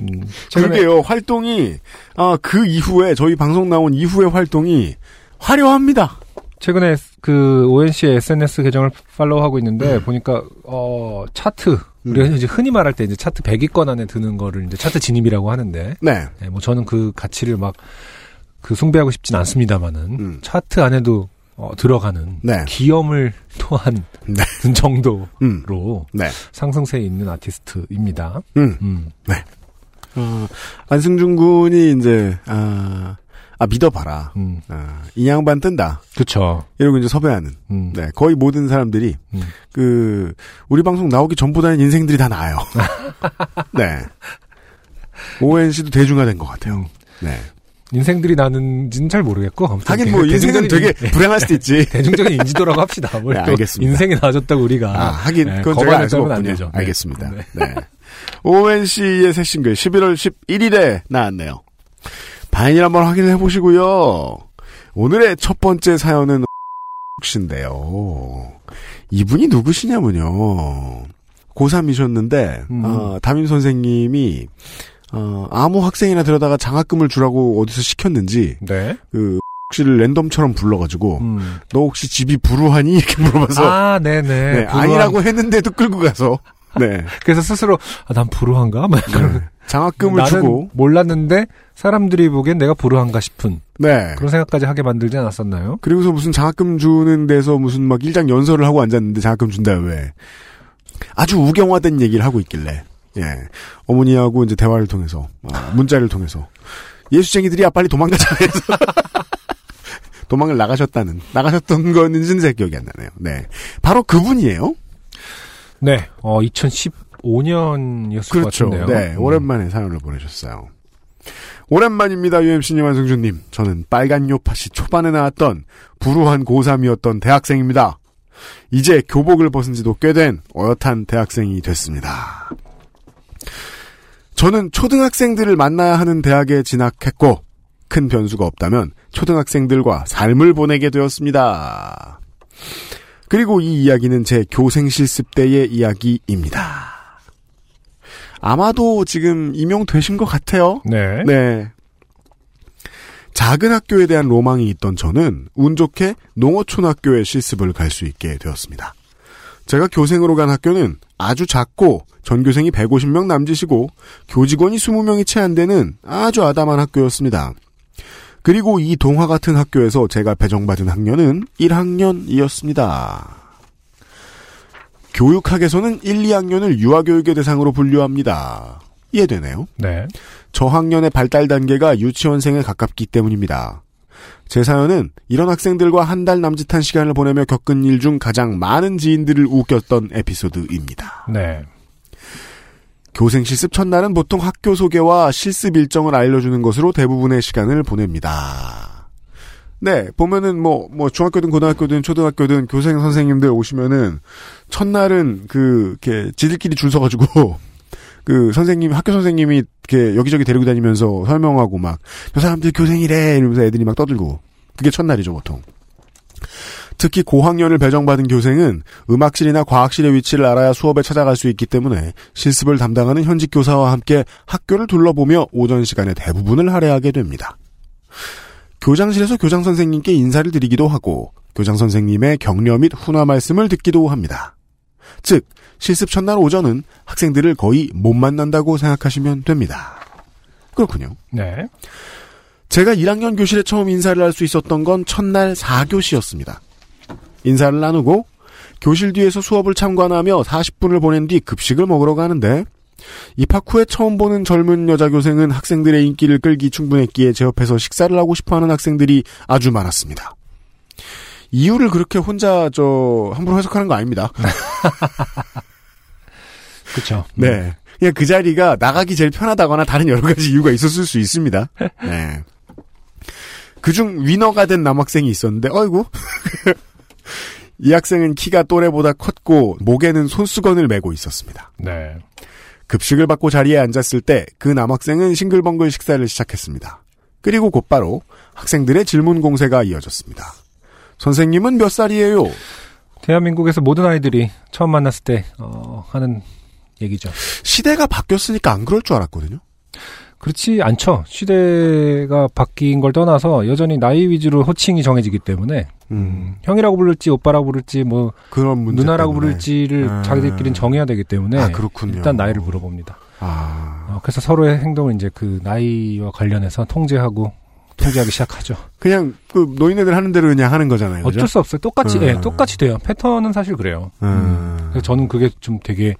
음, 그게요, 활동이, 아, 그 이후에, 저희 방송 나온 이후의 활동이 화려합니다. 최근에 그 ONC의 SNS 계정을 팔로우하고 있는데 음. 보니까 어 차트 우리가 이제 흔히 말할 때 이제 차트 100위권 안에 드는 거를 이제 차트 진입이라고 하는데 네. 네, 뭐 저는 그 가치를 막 그 숭배하고 싶진 않습니다만은 음. 차트 안에도 어, 들어가는 네. 기염을 토한 네. 정도로 음. 네. 상승세에 있는 아티스트입니다. 음. 음. 어, 안승준 군이 이제, 아, 아, 믿어봐라. 음. 아, 이 양반 뜬다. 그쵸. 이러고 이제 섭외하는. 음. 네. 거의 모든 사람들이, 음. 그, 우리 방송 나오기 전보다는 인생들이 다 나아요. 네. ONC도 대중화된 것 같아요. 네. 인생들이 나는지는 잘 모르겠고 아무튼 하긴 뭐 인생은 되게 인- 불행할 수도 있지. 대중적인 인지도라고 합시다. 뭘 네, 또 알겠습니다. 인생이 나아졌다고 우리가 아, 하긴 네, 그건 제가 알 수가 없군요. 되죠. 네. 알겠습니다. 네. 네. ONC의 새 싱글 11월 11일에 나왔네요. 바인일 한번 확인해 보시고요. 오늘의 첫 번째 사연은 씨인데요. 이분이 누구시냐면요. 고3이셨는데 음. 어, 담임 선생님이 어, 아무 학생이나 데려다가 장학금을 주라고 어디서 시켰는지 네. 그 씨를 랜덤처럼 불러가지고 음. 너 혹시 집이 불우하니 이렇게 물어봐서 아, 네네. 네, 불우한- 아니라고 했는데도 끌고 가서 네. 그래서 스스로 아, 난 불우한가? 막 네. 장학금을 주고 몰랐는데 사람들이 보기엔 내가 불우한가 싶은 네. 그런 생각까지 하게 만들지 않았었나요? 그리고서 무슨 장학금 주는 데서 무슨 막 일장 연설을 하고 앉았는데 장학금 준다 왜? 아주 우경화된 얘기를 하고 있길래 예 어머니하고 이제 대화를 통해서 아, 문자를 통해서 예수쟁이들이야 빨리 도망가자 해서 도망을 나가셨다는 나가셨던 거는지는 제 기억이 안 나네요. 네 바로 그분이에요. 네, 어 2015년이었을 것 그렇죠. 같은데요. 네 음. 오랜만에 사연을 보내셨어요. 오랜만입니다, UMC님, 안승준님. 저는 빨간 요파시 초반에 나왔던 불우한 고3이었던 대학생입니다. 이제 교복을 벗은 지도 꽤 된 어엿한 대학생이 됐습니다. 저는 초등학생들을 만나야 하는 대학에 진학했고, 큰 변수가 없다면 초등학생들과 삶을 보내게 되었습니다. 그리고 이 이야기는 제 교생 실습 때의 이야기입니다. 아마도 지금 임용되신 것 같아요. 네. 네. 작은 학교에 대한 로망이 있던 저는 운 좋게 농어촌 학교에 실습을 갈 수 있게 되었습니다. 제가 교생으로 간 학교는 아주 작고 전교생이 150명 남짓이고 교직원이 20명이 채 안 되는 아주 아담한 학교였습니다. 그리고 이 동화 같은 학교에서 제가 배정받은 학년은 1학년이었습니다. 교육학에서는 1, 2학년을 유아교육의 대상으로 분류합니다. 이해되네요? 네. 저학년의 발달 단계가 유치원생에 가깝기 때문입니다. 제 사연은 이런 학생들과 한 달 남짓한 시간을 보내며 겪은 일 중 가장 많은 지인들을 웃겼던 에피소드입니다. 네. 교생 실습 첫날은 보통 학교 소개와 실습 일정을 알려주는 것으로 대부분의 시간을 보냅니다. 네, 보면은 뭐, 뭐, 중학교든 고등학교든 초등학교든 교생 선생님들 오시면은, 첫날은 그, 이렇게, 지들끼리 줄 서가지고, 그, 선생님, 학교 선생님이 이렇게 여기저기 데리고 다니면서 설명하고 막, 저 사람들 교생이래! 이러면서 애들이 막 떠들고. 그게 첫날이죠, 보통. 특히 고학년을 배정받은 교생은 음악실이나 과학실의 위치를 알아야 수업에 찾아갈 수 있기 때문에 실습을 담당하는 현직 교사와 함께 학교를 둘러보며 오전 시간의 대부분을 할애하게 됩니다. 교장실에서 교장 선생님께 인사를 드리기도 하고 교장 선생님의 격려 및 훈화 말씀을 듣기도 합니다. 즉 실습 첫날 오전은 학생들을 거의 못 만난다고 생각하시면 됩니다. 그렇군요. 네. 제가 1학년 교실에 처음 인사를 할 수 있었던 건 첫날 4교시였습니다. 인사를 나누고 교실 뒤에서 수업을 참관하며 40분을 보낸 뒤 급식을 먹으러 가는데 입학 후에 처음 보는 젊은 여자 교생은 학생들의 인기를 끌기 충분했기에 제 옆에서 식사를 하고 싶어하는 학생들이 아주 많았습니다. 이유를 그렇게 혼자 저 함부로 해석하는 거 아닙니다. 그렇죠. 네. 그냥 그 자리가 나가기 제일 편하다거나 다른 여러 가지 이유가 있었을 수 있습니다. 네. 그중 위너가 된 남학생이 있었는데, 어이구. 이 학생은 키가 또래보다 컸고, 목에는 손수건을 메고 있었습니다. 네. 급식을 받고 자리에 앉았을 때, 그 남학생은 싱글벙글 식사를 시작했습니다. 그리고 곧바로 학생들의 질문 공세가 이어졌습니다. 선생님은 몇 살이에요? 대한민국에서 모든 아이들이 처음 만났을 때 어, 하는 얘기죠. 시대가 바뀌었으니까 안 그럴 줄 알았거든요. 그렇지 않죠. 시대가 바뀐 걸 떠나서 여전히 나이 위주로 호칭이 정해지기 때문에 음, 형이라고 부를지 오빠라고 부를지 뭐 누나라고 때문에. 부를지를 아. 자기들끼리는 정해야 되기 때문에 아, 그렇군요. 일단 나이를 물어봅니다. 아, 어, 그래서 서로의 행동을 이제 그 나이와 관련해서 통제하고 통제하기 시작하죠. 그냥 그 노인네들 하는 대로 그냥 하는 거잖아요. 그죠? 어쩔 수 없어요. 똑같이, 음. 예, 똑같이 돼요. 패턴은 사실 그래요. 음. 그래서 저는 그게 좀 되게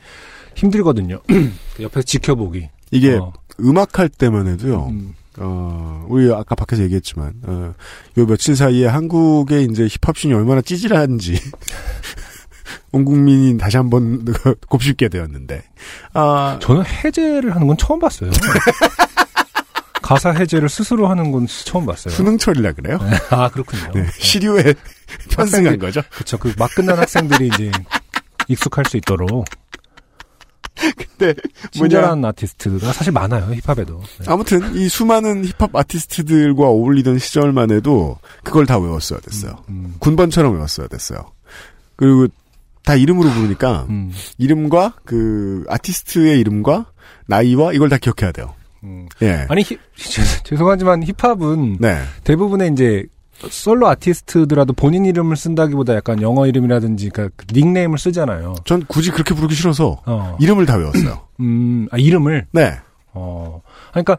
힘들거든요. 옆에서 지켜보기. 이게 어, 음악 할 때만 해도요. 음, 어, 우리 아까 밖에서 얘기했지만 어, 요 며칠 사이에 한국의 이제 힙합씬이 얼마나 찌질한지 온 국민이 다시 한번 곱씹게 되었는데 아 저는 해제를 하는 건 처음 봤어요. 가사 해제를 스스로 하는 건 처음 봤어요. 수능철이라 그래요. 아, 그렇군요. 네, 시류에 편승한 거죠. 그쵸. 그막 끝난 학생들이 이제 익숙할 수 있도록. 근데 뭐냐 친절한 아티스트가 사실 많아요, 힙합에도. 네. 아무튼 이 수많은 힙합 아티스트들과 어울리던 시절만 해도 그걸 다 외웠어야 됐어요. 음, 군번처럼 외웠어야 됐어요. 그리고 다 이름으로 부르니까 음, 이름과 그 아티스트의 이름과 나이와 이걸 다 기억해야 돼요. 음. 예. 아니, 히- 죄송하지만 힙합은 네. 대부분의 이제 솔로 아티스트더라도 본인 이름을 쓴다기보다 약간 영어 이름이라든지 그러니까 그 닉네임을 쓰잖아요. 전 굳이 그렇게 부르기 싫어서 어. 이름을 다 외웠어요. 음, 아, 이름을? 네. 어. 그러니까,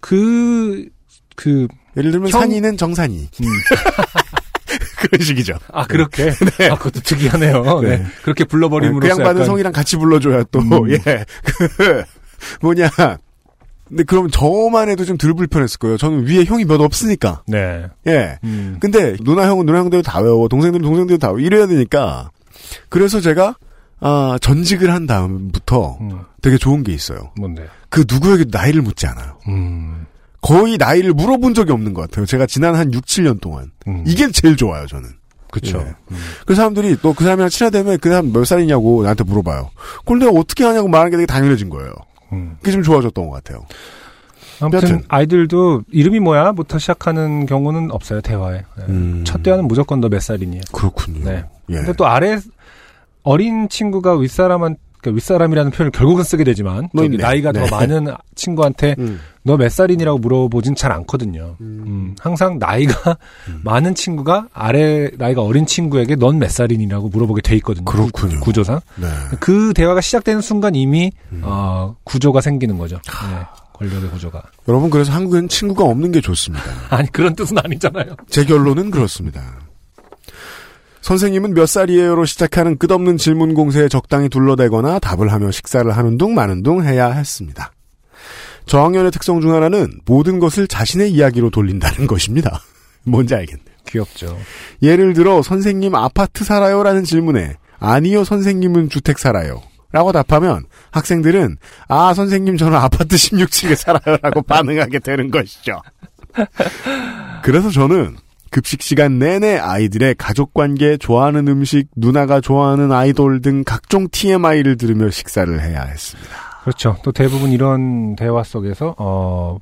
그, 그, 예를 들면 형- 산이는 정산이. 음. 그런 식이죠. 아, 그렇게? 아, 그것도 특이하네요. 네. 네. 그렇게 네, 불러버림으로써. 그 양반은 약간- 성이랑 같이 불러줘야 또, 음. 예. 그, 뭐냐. 근데 그럼 저만 해도 좀 덜 불편했을 거예요. 저는 위에 형이 몇 없으니까. 네. 예. 음. 근데 누나 형은 누나 형대로 다 외워. 동생들은 동생대로 다 외워. 이래야 되니까. 그래서 제가, 아, 전직을 한 다음부터 음, 되게 좋은 게 있어요. 뭔데? 그 누구에게도 나이를 묻지 않아요. 음. 거의 나이를 물어본 적이 없는 것 같아요. 제가 지난 한 6, 7년 동안. 음. 이게 제일 좋아요, 저는. 그쵸. 예. 그 사람들이 또 그 사람이랑 친하다면 그 사람 몇 살이냐고 나한테 물어봐요. 그걸 내가 어떻게 하냐고 말하는 게 되게 당연해진 거예요. 음. 그게 좀 좋아졌던 것 같아요. 아무튼 여튼. 아이들도 이름이 뭐야?부터 시작하는 경우는 없어요 대화에. 네. 음. 첫 대화는 무조건 너 몇 살이니? 그렇군요. 네. 예. 근데 또 아래 어린 친구가 윗사람한 그러니까 윗사람이라는 표현을 결국은 쓰게 되지만 있네. 나이가 네. 더 많은 친구한테 음. 너몇 살이니라고 물어보진 잘 않거든요. 음, 항상 나이가 많은 친구가 아래 나이가 어린 친구에게 넌 몇 살이니라고 물어보게 돼 있거든요. 그렇군요. 구- 구조상. 네. 그 대화가 시작되는 순간 이미 음. 어, 구조가 생기는 거죠. 네, 권력의 구조가. 여러분 그래서 한국엔 친구가 없는 게 좋습니다. 아니 그런 뜻은 아니잖아요. 제 결론은 그렇습니다. 선생님은 몇 살이에요로 시작하는 끝없는 질문 공세에 적당히 둘러대거나 답을 하며 식사를 하는 둥 마는 둥 해야 했습니다. 저학년의 특성 중 하나는 모든 것을 자신의 이야기로 돌린다는 것입니다. 뭔지 알겠네요. 귀엽죠. 예를 들어 선생님 아파트 살아요라는 질문에 아니요 선생님은 주택 살아요. 라고 답하면 학생들은 아 선생님 저는 아파트 16층에 살아요라고 반응하게 되는 것이죠. 그래서 저는 급식 시간 내내 아이들의 가족 관계, 좋아하는 음식, 누나가 좋아하는 아이돌 등 각종 TMI를 들으며 식사를 해야 했습니다. 그렇죠. 또 대부분 이런 대화 속에서 어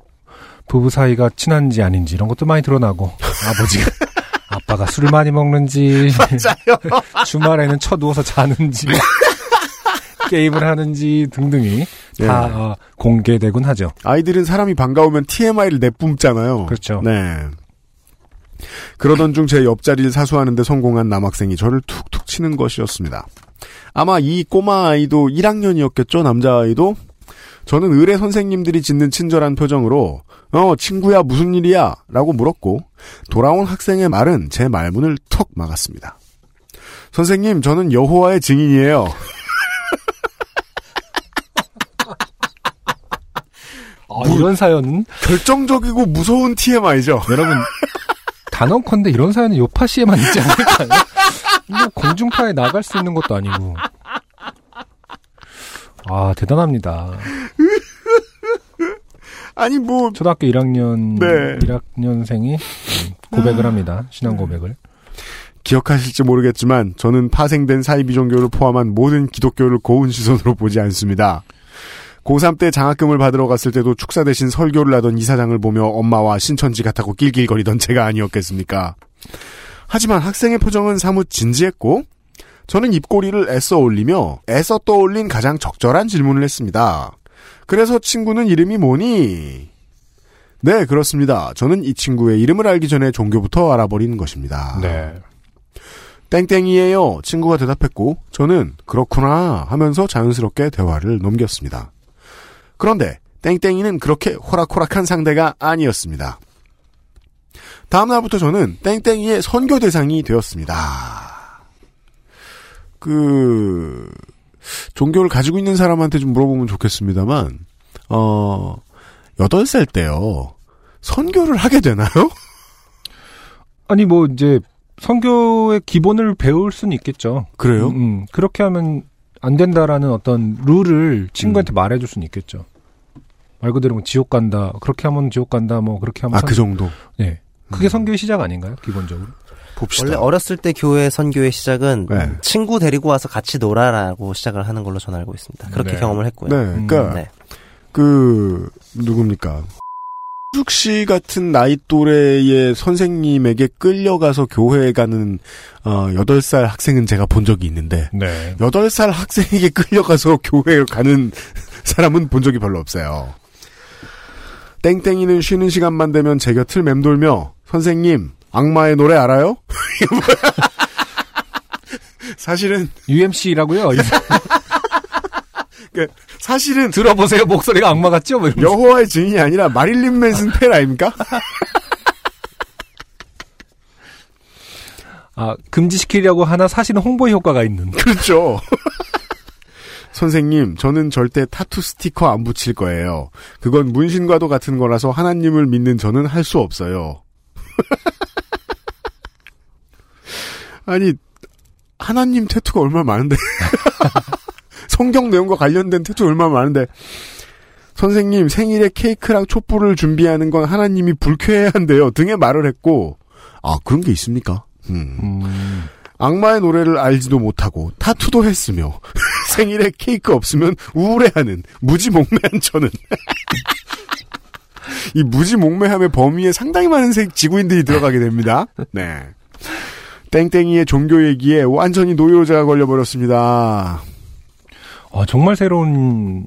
부부 사이가 친한지 아닌지 이런 것도 많이 드러나고 아버지가 아빠가 술을 많이 먹는지 주말에는 쳐 누워서 자는지 게임을 하는지 등등이 다 예. 어, 공개되곤 하죠. 아이들은 사람이 반가우면 TMI를 내뿜잖아요. 그렇죠. 네. 그러던 중 제 옆자리를 사수하는데 성공한 남학생이 저를 툭툭 치는 것이었습니다. 아마 이 꼬마 아이도 1학년이었겠죠, 남자아이도? 저는 의뢰 선생님들이 짓는 친절한 표정으로, 어, 친구야, 무슨 일이야? 라고 물었고, 돌아온 학생의 말은 제 말문을 턱 막았습니다. 선생님, 저는 여호와의 증인이에요. 아, 이런 사연은 결정적이고 무서운 TMI죠. 여러분 단언컨대 이런 사연은 요파시에만 있지 않을까요? 뭐 공중파에 나갈 수 있는 것도 아니고. 아 대단합니다. 아니, 뭐, 초등학교 1학년 네. 1학년생이 고백을 합니다. 신앙 고백을. 기억하실지 모르겠지만 저는 파생된 사이비 종교를 포함한 모든 기독교를 고운 시선으로 보지 않습니다. 고3 때 장학금을 받으러 갔을 때도 축사 대신 설교를 하던 이사장을 보며 엄마와 신천지가 타고 낄낄거리던 제가 아니었겠습니까? 하지만 학생의 표정은 사뭇 진지했고 저는 입꼬리를 애써 올리며 애써 떠올린 가장 적절한 질문을 했습니다. 그래서 친구는 이름이 뭐니? 네, 그렇습니다. 저는 이 친구의 이름을 알기 전에 종교부터 알아버리는 것입니다. 네. 땡땡이에요. 친구가 대답했고 저는 그렇구나 하면서 자연스럽게 대화를 넘겼습니다. 그런데 땡땡이는 그렇게 호락호락한 상대가 아니었습니다. 다음 날부터 저는 땡땡이의 선교 대상이 되었습니다. 그 종교를 가지고 있는 사람한테 좀 물어보면 좋겠습니다만 어 8살 때요. 선교를 하게 되나요? 아니 뭐 이제 성교의 기본을 배울 수는 있겠죠. 그래요? 음, 음. 그렇게 하면 안 된다라는 어떤 룰을 친구한테 말해줄 수는 있겠죠. 말 그대로 뭐 지옥 간다. 그렇게 하면 지옥 간다. 뭐 그렇게 하면 아, 선- 그 정도. 네. 그게 선교의 시작 아닌가요? 기본적으로. 봅시다. 원래 어렸을 때 교회 선교의 시작은 네. 친구 데리고 와서 같이 놀아라고 시작을 하는 걸로 저는 알고 있습니다. 그렇게 네. 경험을 했고요. 네, 음, 그러니까 네. 그 누굽니까? 숙 씨 같은 나이 또래의 선생님에게 끌려가서 교회에 가는 어 8살 학생은 제가 본 적이 있는데 네. 8살 학생에게 끌려가서 교회에 가는 사람은 본 적이 별로 없어요. 땡땡이는 쉬는 시간만 되면 제 곁을 맴돌며 선생님, 악마의 노래 알아요? 사실은 UMC라고요. 그 사실은 들어보세요. 목소리가 악마 같죠? 뭐. 여호와의 증인이 아니라 마릴린 맨슨 팬 아닙니까? 아, 금지시키려고 하나 사실은 홍보 효과가 있는. 그렇죠. 선생님, 저는 절대 타투 스티커 안 붙일 거예요. 그건 문신과도 같은 거라서 하나님을 믿는 저는 할 수 없어요. 아니, 하나님 태투가 얼마나 많은데. 성경 내용과 관련된 태투 얼마나 많은데. 선생님, 생일에 케이크랑 촛불을 준비하는 건 하나님이 불쾌해야 한대요. 등의 말을 했고, 아, 그런 게 있습니까? 음. 악마의 노래를 알지도 못하고 타투도 했으며 생일에 케이크 없으면 우울해하는 무지몽매한 저는 이 무지몽매함의 범위에 상당히 많은 색 지구인들이 들어가게 됩니다. 네. 땡땡이의 종교 얘기에 완전히 노이로제가 걸려버렸습니다. 아, 정말 새로운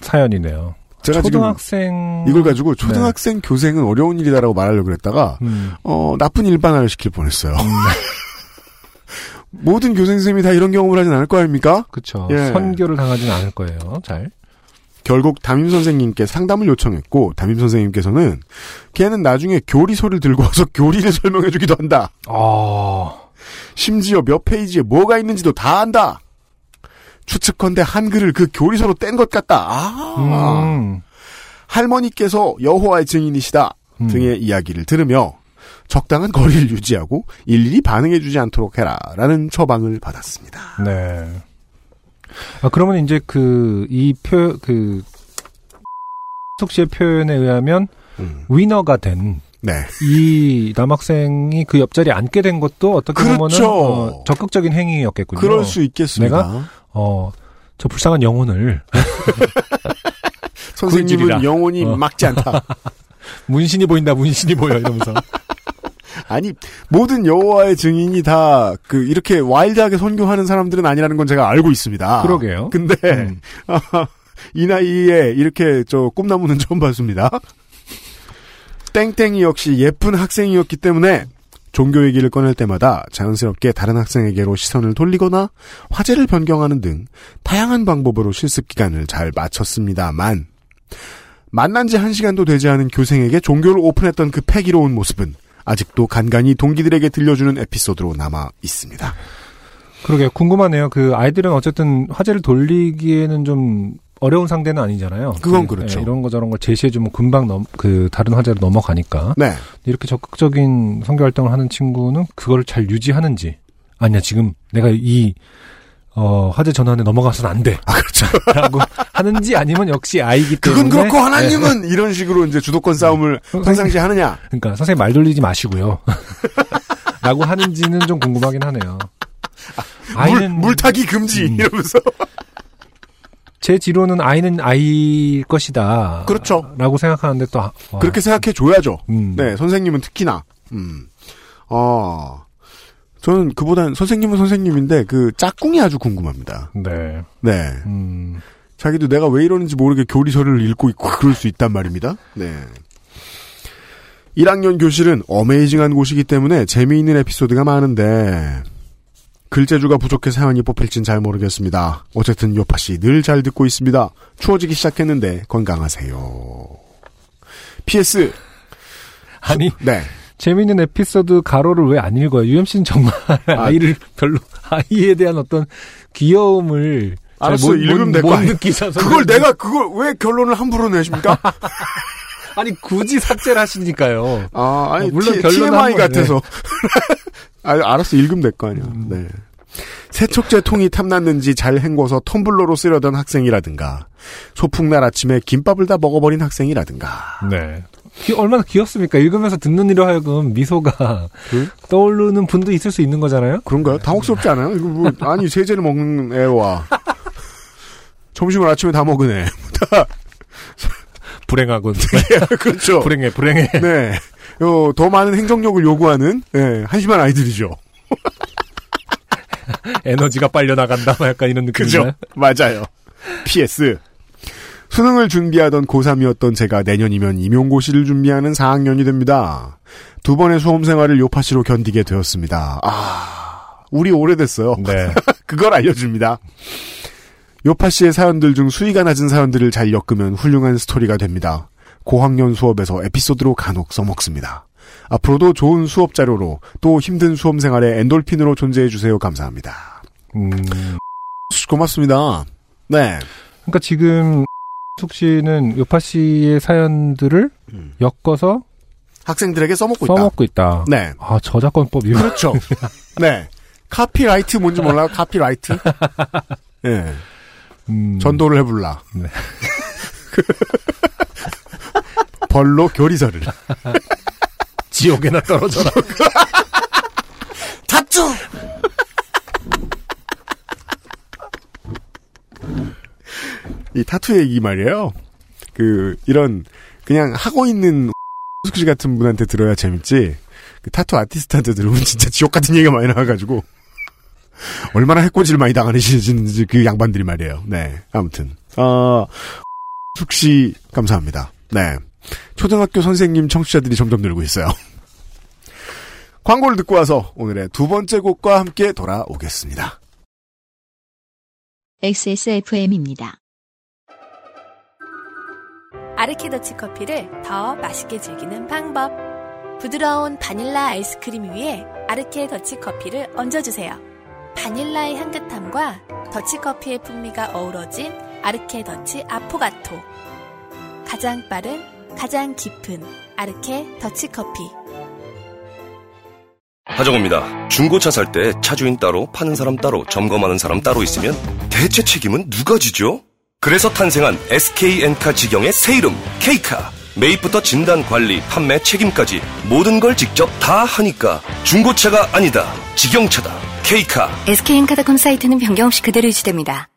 사연이네요. 제가 초등학생 이걸 가지고 초등학생 교생은 어려운 일이다라고 말하려고 그랬다가 음. 어 나쁜 일반화를 시킬 뻔했어요. 모든 교생 선생님이 다 이런 경험을 하진 않을 거 아닙니까? 그쵸. 예. 선교를 당하진 않을 거예요. 잘. 결국 담임 선생님께 상담을 요청했고 담임 선생님께서는 걔는 나중에 교리서를 들고 와서 교리를 설명해주기도 한다. 아, 심지어 몇 페이지에 뭐가 있는지도 다 안다. 추측컨대 한글을 그 교리서로 뗀 것 같다. 아, 음. 할머니께서 여호와의 증인이시다 음. 등의 이야기를 들으며 적당한 거리를 유지하고 일일이 반응해주지 않도록 해라라는 처방을 받았습니다. 네. 아, 그러면 이제 그, 이 표, 그, 속 씨의 표현에 의하면 음. 위너가 된 네. 이 남학생이 그 옆자리에 앉게 된 것도 어떻게 보면은 그렇죠. 어, 적극적인 행위였겠군요. 그럴 수 있겠습니다. 내가? 어, 저 불쌍한 영혼을 선생님은. 영혼이 어. 막지 않다. 문신이 보인다, 문신이 보여 이러면서. 아니 모든 여호와의 증인이 다 그 이렇게 와일드하게 선교하는 사람들은 아니라는 건 제가 알고 있습니다. 그러게요. 근데 음. 이 나이에 이렇게 저 꿈나무는 처음 봤습니다. 땡땡이 역시 예쁜 학생이었기 때문에 종교 얘기를 꺼낼 때마다 자연스럽게 다른 학생에게로 시선을 돌리거나 화제를 변경하는 등 다양한 방법으로 실습 기간을 잘 마쳤습니다만 만난 지 한 시간도 되지 않은 교생에게 종교를 오픈했던 그 패기로운 모습은 아직도 간간히 동기들에게 들려주는 에피소드로 남아 있습니다. 그러게 궁금하네요. 그 아이들은 어쨌든 화제를 돌리기에는 좀 어려운 상대는 아니잖아요. 그건 그, 그렇죠. 예, 이런 거 저런 걸 제시해주면 금방 넘, 그 다른 화제로 넘어가니까. 네. 이렇게 적극적인 선교 활동을 하는 친구는 그걸 잘 유지하는지 아니야 지금 내가 이 어, 화제 전환에 넘어가서는 안 돼. 아, 그렇죠. 라고 하는지 아니면 역시 아이기 때문에 그건 그렇고 네. 하나님은 이런 식으로 이제 주도권 싸움을 평상시 하느냐? 그러니까 선생님 말 돌리지 마시고요. 라고 하는지는 좀 궁금하긴 하네요. 물, 물타기 금지 음. 이러면서 제 지로는 아이는 아이일 것이다. 그렇죠. 라고 생각하는데 또 아- 와. 그렇게 생각해 줘야죠. 음. 네, 선생님은 특히나. 음. 어. 저는 그보단 선생님은 선생님인데 그 짝꿍이 아주 궁금합니다. 네. 네. 음. 자기도 내가 왜 이러는지 모르게 교리서를 읽고 있고 그럴 수 있단 말입니다. 네. 1학년 교실은 어메이징한 곳이기 때문에 재미있는 에피소드가 많은데 글재주가 부족해 사연이 뽑힐진 잘 모르겠습니다. 어쨌든 요파 씨 늘 잘 듣고 있습니다. 추워지기 시작했는데 건강하세요. PS 아니 네. 재미있는 에피소드 가로를 왜 안 읽어요? UMC는 정말 아 이를 별로 아이에 대한 어떤 귀여움을 잘 알았어, 못, 읽으면 못, 될거. 느끼셔서 그걸 내가 그걸 왜 결론을 함부로 내십니까? 아니 굳이 삭제를 하시니까요. 아, 아니, 어, 물론 T- 결론은 TMI 같아서. 아, 알았어, 읽으면 될 거 아니야. 음. 네. 세척제 통이 탐났는지 잘 헹궈서 텀블러로 쓰려던 학생이라든가, 소풍날 아침에 김밥을 다 먹어버린 학생이라든가. 네. 귀- 얼마나 귀엽습니까? 읽으면서 듣는 이로 하여금 미소가 그? 떠오르는 분도 있을 수 있는 거잖아요. 그런가요? 당혹스럽지 않아요? 이거 뭐, 아니, 세제를 먹는 애와, 점심을 아침에 다 먹은 애. 불행하군. 그렇죠. 불행해, 불행해. 네. 어, 더 많은 행정력을 요구하는, 예, 한심한 아이들이죠. 에너지가 빨려 나간다. 뭐 약간 이런? 느낌이죠. 맞아요. PS. 수능을 준비하던 고3이었던 제가 내년이면 임용고시를 준비하는 4학년이 됩니다. 두 번의 수험 생활을 요파시로 견디게 되었습니다. 아, 우리 오래됐어요. 네. 그걸 알려줍니다. 요파 씨의 사연들 중 수위가 낮은 사연들을 잘 엮으면 훌륭한 스토리가 됩니다. 고학년 수업에서 에피소드로 간혹 써먹습니다. 앞으로도 좋은 수업 자료로 또 힘든 수험 생활에 엔돌핀으로 존재해 주세요. 감사합니다. 음, 고맙습니다. 네. 그러니까 지금 숙 씨는 요파 씨의 사연들을 음. 엮어서 학생들에게 써먹고 있다. 써먹고 있다. 네. 아 저작권법 이거 그렇죠. 네. 카피라이트 뭔지 몰라요? 카피라이트? 네. 음, 전도를 해불라. 네. 벌로 교리서를. 지옥에나 떨어져라. 타투! 이 타투 얘기 말이에요. 그, 이런, 그냥 하고 있는 숙씨 같은 분한테 들어야 재밌지. 그 타투 아티스트한테 들으면 진짜 지옥 같은 얘기가 많이 나와가지고. 얼마나 해코지를 많이 당하시는지 그 양반들이 말이에요. 네. 아무튼. 어, 숙씨, 감사합니다. 네. 초등학교 선생님 청취자들이 점점 늘고 있어요. 광고를 듣고 와서 오늘의 두 번째 곡과 함께 돌아오겠습니다. XSFM입니다. 아르케더치 커피를 더 맛있게 즐기는 방법. 부드러운 바닐라 아이스크림 위에 아르케 더치 커피를 얹어주세요. 바닐라의 향긋함과 더치 커피의 풍미가 어우러진 아르케 더치 아포가토. 가장 빠른, 가장 깊은 아르케 더치 커피. 하정우입니다. 중고차 살 때 차주인 따로, 파는 사람 따로, 점검하는 사람 따로 있으면 대체 책임은 누가 지죠? 그래서 탄생한 SK엔카 직영의 새 이름 K카. 매입부터 진단, 관리, 판매, 책임까지 모든 걸 직접 다 하니까 중고차가 아니다. 직영차다. K카. SK엔카닷컴 사이트는 변경 없이 그대로 유지됩니다.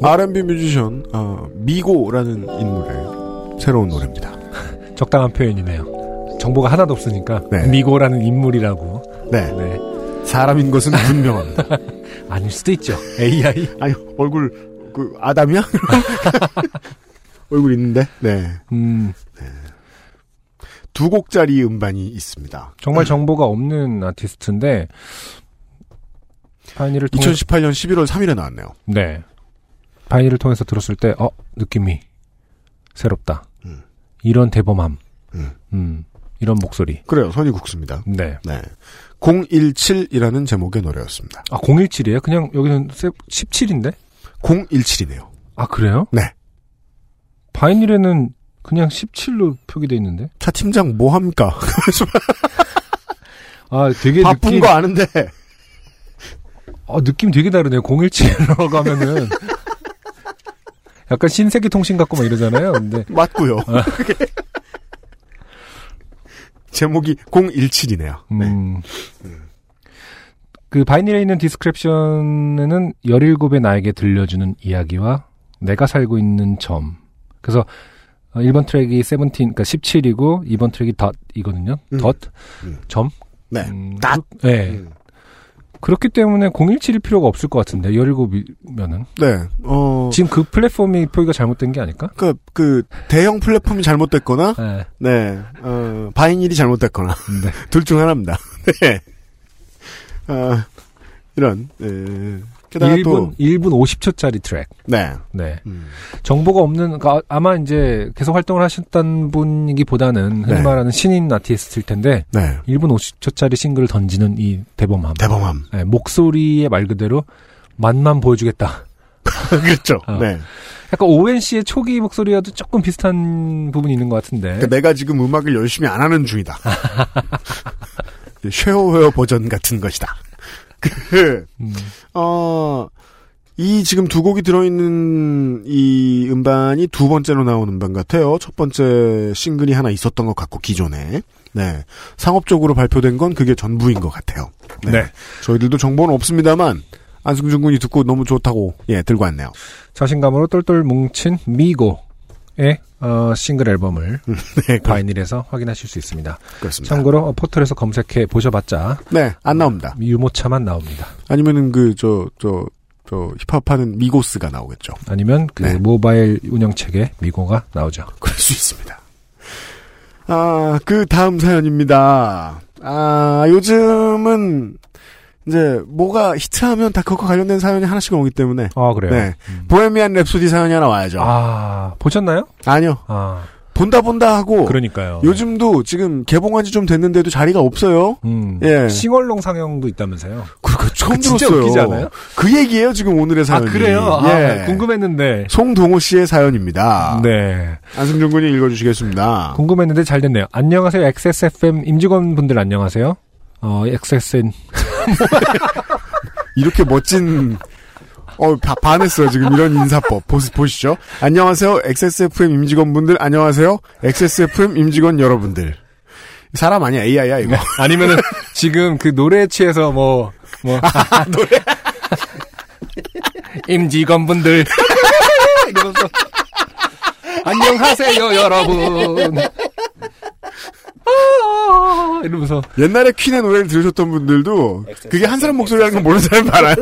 R&B 뮤지션 어, 미고라는 인물의 새로운 노래입니다. 적당한 표현이네요. 정보가 하나도 없으니까 네. 미고라는 인물이라고. 네. 네. 사람인 것은 분명합니다. 아닐 수도 있죠. AI. 아니 얼굴 그 아담이야? 얼굴 있는데. 네. 음, 두 곡짜리 음반이 있습니다. 정말 정보가 없는 아티스트인데 바이닐을 통해 2018년 11월 3일에 나왔네요. 네. 바이닐을 통해서 들었을 때, 어, 느낌이 새롭다. 음. 이런 대범함. 음. 음, 이런 목소리. 그래요. 선이 국수입니다. 네. 네. 017이라는 제목의 노래였습니다. 아, 017이에요? 그냥 여기는 17인데? 017이네요. 아, 그래요? 네. 바이닐에는 그냥 17로 표기돼 있는데? 차 팀장 뭐 합니까? 아, 되게 바쁜 느낌, 거 아는데. 어, 느낌 되게 다르네요. 017로 가면은. 약간 신세계 통신 같고 막 이러잖아요. 근데 맞고요. 제목이 017이네요. 음. 그 바이닐에 있는 디스크립션에는 17의 나에게 들려주는 이야기와 내가 살고 있는 점. 그래서 어, 1번 트랙이 17, 그러니까 17이고 2번 트랙이 닷이거든요. 음. 덧, 음. 점. 네. 음, 닷. 그- 네. 음. 그렇기 때문에 017일 필요가 없을 것 같은데 17이면은 네. 어. 지금 그 플랫폼이 표기가 잘못된 게 아닐까? 그, 그, 대형 플랫폼이 잘못됐거나, 네. 네, 어, 바이닐이 잘못됐거나, 네. 둘 중 하나입니다. 네. 어, 이런, 예. 게다가 1분 또, 1분 50초짜리 트랙. 네. 네. 음. 정보가 없는 그러니까 아마 이제 계속 활동을 하셨던 분이기보다는 흔히 네. 말하는 신인 아티스트일 텐데 네. 1분 50초짜리 싱글을 던지는 이 대범함. 대범함. 네, 목소리의 말 그대로 맛만 보여주겠다. 그렇죠. 어. 네. 약간 오웬 씨의 초기 목소리와도 조금 비슷한 부분이 있는 것 같은데. 그러니까 내가 지금 음악을 열심히 안 하는 중이다. 쉐어웨어 버전 같은 것이다. 그, 음. 어, 이 지금 두 곡이 들어있는 이 음반이 두 번째로 나온 음반 같아요. 첫 번째 싱글이 하나 있었던 것 같고, 기존에. 네. 상업적으로 발표된 건 그게 전부인 것 같아요. 네. 네. 저희들도 정보는 없습니다만, 안승준 군이 듣고 너무 좋다고, 예, 들고 왔네요. 자신감으로 똘똘 뭉친 미고 의 어, 싱글 앨범을 네, 바이닐에서 확인하실 수 있습니다. 그렇습니다. 참고로 어, 포털에서 검색해 보셔봤자 네, 안 나옵니다. 유모차만 나옵니다. 아니면은 그, 저, 저, 저, 힙합하는 미고스가 나오겠죠. 아니면 그 네. 모바일 운영책에 미고가 나오죠. 그럴 수 있습니다. 아, 그 다음 사연입니다. 아, 요즘은, 이제, 뭐가 히트하면 다 그것과 관련된 사연이 하나씩 오기 때문에. 아 그래요. 네. 보헤미안 랩소디 사연이 하나 와야죠. 아 보셨나요? 아니요. 아 본다 본다 하고. 그러니까요. 요즘도 지금 개봉한 지 좀 됐는데도 자리가 없어요. 음, 예. 싱얼롱 상영도 있다면서요. 그거 처음 그 진짜 들었어요. 웃기지 않아요? 그 얘기예요, 지금 오늘의 아 사연이. 그래요? 예. 아, 궁금했는데. 송동호 씨의 사연입니다. 네. 안승준 군이 읽어 주시겠습니다. 궁금했는데 잘 됐네요. 안녕하세요. XSFM 임직원 분들 안녕하세요. 어, XSN 이렇게 멋진 어 바- 반했어요 지금 이런 인사법 보, 보시죠 안녕하세요 XSFM 임직원분들 안녕하세요 XSFM 임직원 여러분들 사람 아니야 AI야 이거 아니면은 지금 그 노래에 취해서 뭐, 뭐. 노래. 임직원분들. 이러면서. 안녕하세요, 여러분. 아, 이러면서. 옛날에 퀸의 노래를 들으셨던 분들도 그게 한 사람 목소리라는 걸 모르는 사람이 많아요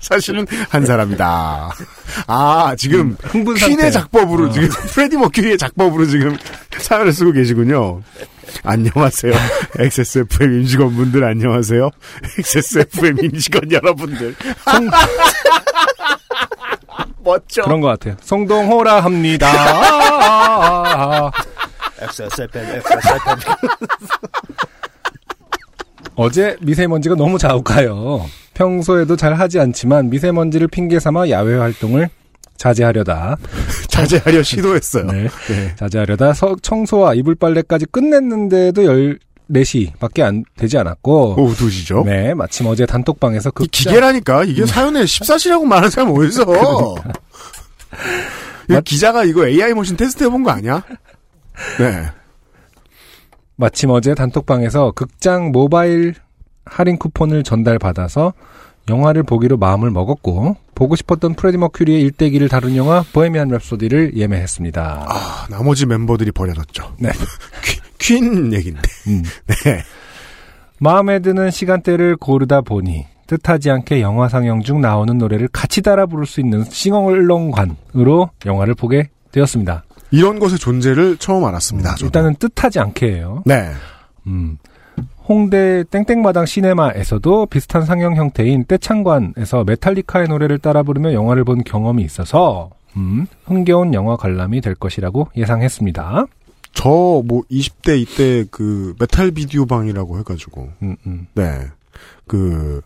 사실은 한 사람이다 아 지금 흥분 퀸의. 작법으로 어. 지금 프레디 머큐리의 작법으로 지금 사연을 쓰고 계시군요 안녕하세요 XSFM 임직원분들 안녕하세요 XSFM 임직원 여러분들 멋져 그런 것 같아요. 송동호라 합니다. 아, XSFM, XSFM. 어제 미세먼지가 너무 자욱하여 평소에도 잘 하지 않지만 미세먼지를 핑계 삼아 야외 활동을 자제하려다 자제하려 시도했어요. 네. 네. 자제하려다 서- 청소와 이불 빨래까지 끝냈는데도 14시밖에 안 되지 않았고 오후 2시죠? 네, 마침 어제 단톡방에서 그이 기계라니까 이게 사연에 14시라고 말하는 사람 어디서? 이 기자가 이거 AI machine 테스트 해본 거 아니야? 네. 마침 어제 단톡방에서 극장 모바일 할인 쿠폰을 전달받아서 영화를 보기로 마음을 먹었고 보고 싶었던 프레디 머큐리의 일대기를 다룬 영화 보헤미안 랩소디를 예매했습니다. 아, 나머지 멤버들이 버려졌죠. 네. 퀸, 퀸 얘긴데. 음. 네. 마음에 드는 시간대를 고르다 보니 뜻하지 않게 영화 상영 중 나오는 노래를 같이 따라 부를 수 있는 sing-along관으로 영화를 보게 되었습니다. 이런 것의 존재를 처음 알았습니다. 저도. 일단은 뜻하지 않게예요. 네. 음. 홍대 땡땡마당 시네마에서도 비슷한 상영 형태인 떼창관에서 메탈리카의 노래를 따라 부르며 영화를 본 경험이 있어서 음, 흥겨운 영화 관람이 될 것이라고 예상했습니다. 저 뭐 20대 이때 그 메탈 비디오 방이라고 해가지고 음, 음. 네. 그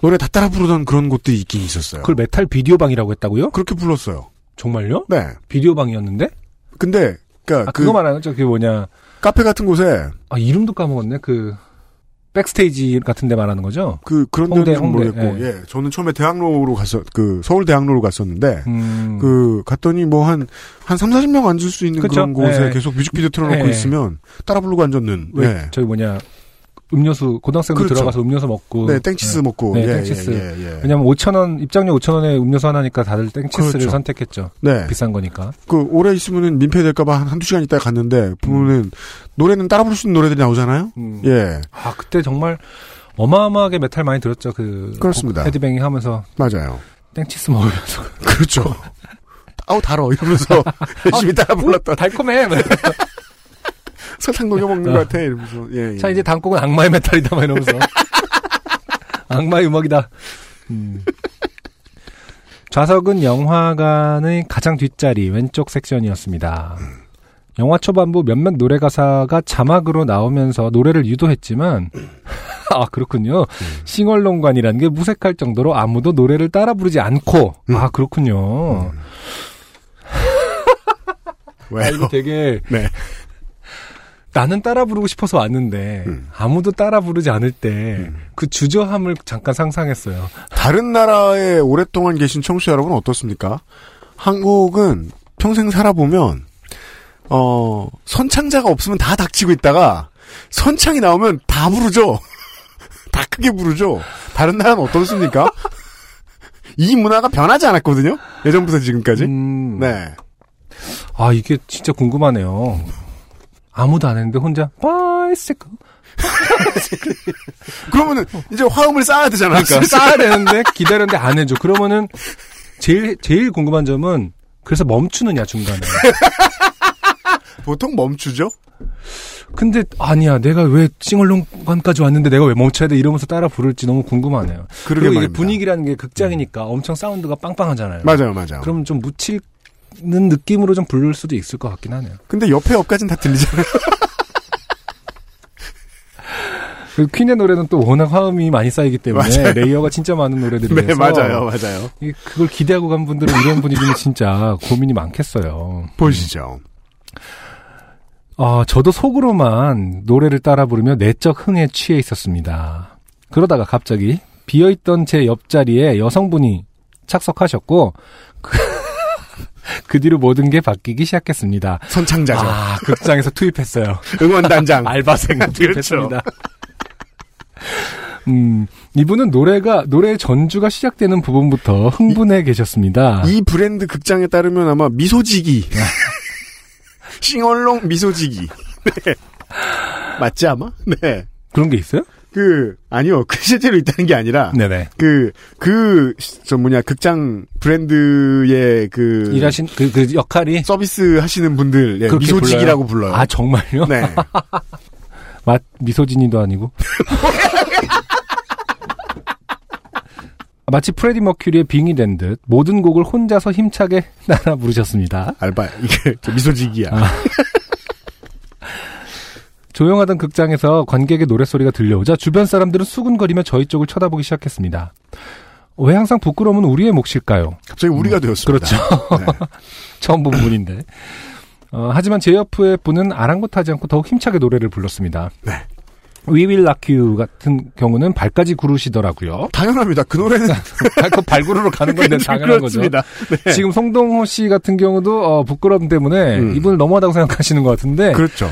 노래 다 따라 부르던 그런 곳들이 있긴 있었어요. 그걸 메탈 비디오 방이라고 했다고요? 그렇게 불렀어요. 정말요? 네. 비디오 방이었는데? 근데 그니까 아, 그 그거 말하는 저 그게 뭐냐? 카페 같은 곳에 아 이름도 까먹었네. 그 백스테이지 같은 데 말하는 거죠? 그 그런 데는 홍대, 모르겠고 예. 예. 저는 처음에 대학로로 갔어 그 서울 대학로로 갔었는데 음. 그 갔더니 뭐 한한 3, 40명 앉을 수 있는 그 그쵸? 런 곳에 예. 계속 뮤직비디오 틀어 놓고 예. 있으면 따라 부르고 앉았는 왜 예. 저기 뭐냐 음료수 고등학생들 그렇죠. 들어가서 음료수 먹고 네, 땡키스 먹고. 네, 예, 땡키스. 예, 예, 예. 왜냐면 5천 원 입장료 5천 원에 음료수 하나니까 다들 땡키스를 그렇죠. 선택했죠. 네. 비싼 거니까. 그 오래 있으면은 민폐 될까봐 한 한두 시간 있다가 갔는데 보면은 노래는 따라 부를 수 있는 노래들이 나오잖아요. 음. 예, 아 그때 정말 어마어마하게 메탈 많이 들었죠. 그 그렇습니다. 헤드뱅잉 하면서 맞아요. 땡키스 먹으면서 그렇죠. 아우 달어 이러면서 열심히 따라 불렀던 달콤해. 설탕 녹여 먹는 것 같아 이러면서 예, 예. 자 이제 다음 곡은 악마의 메탈이다 막 이러면서 악마의 음악이다. 음. 좌석은 영화관의 가장 뒷자리 왼쪽 섹션이었습니다. 영화 초반부 몇몇 노래 가사가 자막으로 나오면서 노래를 유도했지만 아 그렇군요. 싱얼롱관이라는 게 무색할 정도로 아무도 노래를 따라 부르지 않고 아 그렇군요. 왜요? 아, 이거 되게 네. 나는 따라 부르고 싶어서 왔는데 아무도 따라 부르지 않을 때그 주저함을 잠깐 상상했어요. 다른 나라에 오랫동안 계신 청취자 여러분 어떻습니까? 한국은 평생 살아보면 어 선창자가 없으면 다 닥치고 있다가 선창이 나오면 다 부르죠. 다 크게 부르죠. 다른 나라는 어떻습니까? 이 문화가 변하지 않았거든요. 예전부터 지금까지. 음. 네. 아 이게 진짜 궁금하네요. 아무도 안 했는데 혼자 바이시클 그러면은 이제 화음을 쌓아야 되잖아. 그러니까 쌓아야 되는데 기다렸는데 안 해줘. 그러면은 제일 제일 궁금한 점은 그래서 멈추느냐 중간에. 보통 멈추죠. 근데 아니야 내가 왜 싱얼롱관까지 왔는데 내가 왜 멈춰야 돼 이러면서 따라 부를지 너무 궁금하네요. 그리고 이게. 분위기라는 게 극장이니까 엄청 사운드가 빵빵하잖아요. 맞아요, 맞아요. 그럼 좀 묻히 는 느낌으로 좀 부를 수도 있을 것 같긴 하네요. 근데 옆에 옆까지는 다 들리잖아요. 그 퀸의 노래는 또 워낙 화음이 많이 쌓이기 때문에 맞아요. 레이어가 진짜 많은 노래들이라서 네, 맞아요, 맞아요. 이- 그걸 기대하고 간 분들은 이런 분위기는 진짜 고민이 많겠어요. 보시죠. 아, 저도 속으로만 노래를 따라 부르며 내적 흥에 취해 있었습니다. 그러다가 갑자기 비어있던 제 옆자리에 여성분이 착석하셨고 그, 그 뒤로 모든 게 바뀌기 시작했습니다. 선창자죠. 아, 극장에서 투입했어요. 응원단장. 알바생 그렇죠. 투입했습니다. 음, 이분은 노래가 노래 전주가 시작되는 부분부터 흥분해 계셨습니다. 이 브랜드 극장에 따르면 아마 미소지기. 싱얼롱 미소지기. 네. 맞지 아마? 네. 그런 게 있어요? 그 아니요. 그 실제로 있다는 게 아니라 네네. 그그저 뭐냐 극장 브랜드의 그 일하신 그, 그 역할이 서비스 하시는 분들 예, 미소지기라고 불러요. 아 정말요? 네. 맛 미소진이도 아니고. 마치 프레디 머큐리의 빙이 된 듯 모든 곡을 혼자서 힘차게 따라 부르셨습니다. 알바 이게 저 미소지기야. 아. 조용하던 극장에서 관객의 노랫소리가 들려오자 주변 사람들은 수근거리며 저희 쪽을 쳐다보기 시작했습니다. 왜 항상 부끄러움은 우리의 몫일까요? 갑자기 우리가 되었습니다. 그렇죠. 네. 처음 본 분인데. 어, 하지만 제 옆의 분은 아랑곳하지 않고 더욱 힘차게 노래를 불렀습니다. 네. We Will Rock You 같은 경우는 발까지 구르시더라고요. 당연합니다. 그 노래는 그 발구르러 가는 건데 당연한 거죠. 그렇습니다. 네. 지금 송동호 씨 같은 경우도 어, 부끄러움 때문에 음. 이분을 너무하다고 생각하시는 것 같은데 그렇죠.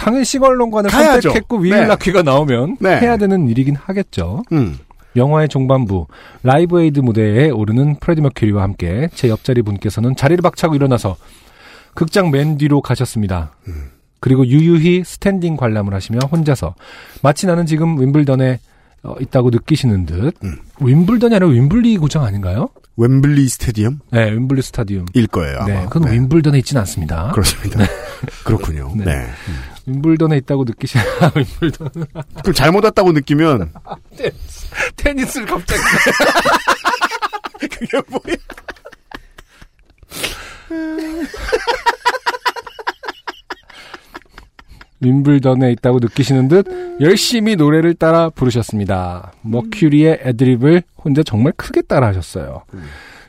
당연히 sing-along관을 가야죠. 선택했고 We 네. 나오면 네. 해야 되는 일이긴 하겠죠. 음. 영화의 종반부 라이브 에이드 무대에 오르는 프레디 머큐리와 함께 제 옆자리 분께서는 자리를 박차고 일어나서 극장 맨 뒤로 가셨습니다. 그리고 유유히 스탠딩 관람을 하시며 혼자서 마치 나는 지금 윔블던에 어, 있다고 느끼시는 듯 윔블던이 아니라 웸블리 구장 아닌가요? 웸블리 스테디엄? 네, 웸블리 스타디움. 일 거예요. 아마. 네, 그건 네. 윔블던에 있지는 않습니다. 그렇습니다. 그렇군요. 네. 네. 윈블던에 있다고 느끼시나 윈블던 그럼 잘못 왔다고 느끼면 테니스를 갑자기 그게 뭐야? 윈블던에 있다고 느끼시는 듯 열심히 노래를 따라 부르셨습니다. 머큐리의 애드립을 혼자 정말 크게 따라 하셨어요.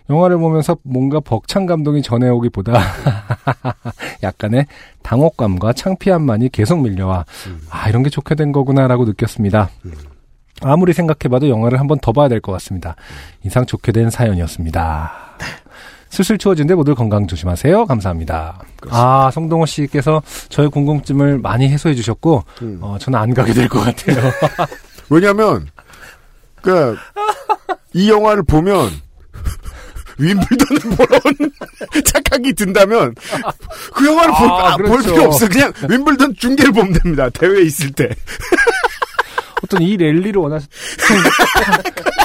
영화를 보면서 뭔가 벅찬 감동이 전해오기보다 약간의 당혹감과 창피함만이 계속 밀려와 아 이런 게 좋게 된 거구나라고 느꼈습니다. 아무리 생각해봐도 영화를 한 번 더 봐야 될 것 같습니다. 인상 좋게 된 사연이었습니다. 슬슬 추워진데 모두 건강 조심하세요. 감사합니다. 아, 성동호 씨께서 저의 궁금증을 많이 해소해 주셨고, 음. 어, 저는 안 가게 될 것 같아요. 왜냐면, 그, 이 영화를 보면, 윈블던을 보러 온 착각이 든다면, 그 영화를 볼, 아, 아, 볼 그렇죠. 필요 없어. 그냥 윈블던 중계를 보면 됩니다. 대회에 있을 때. 어떤 이 랠리를 원하셨,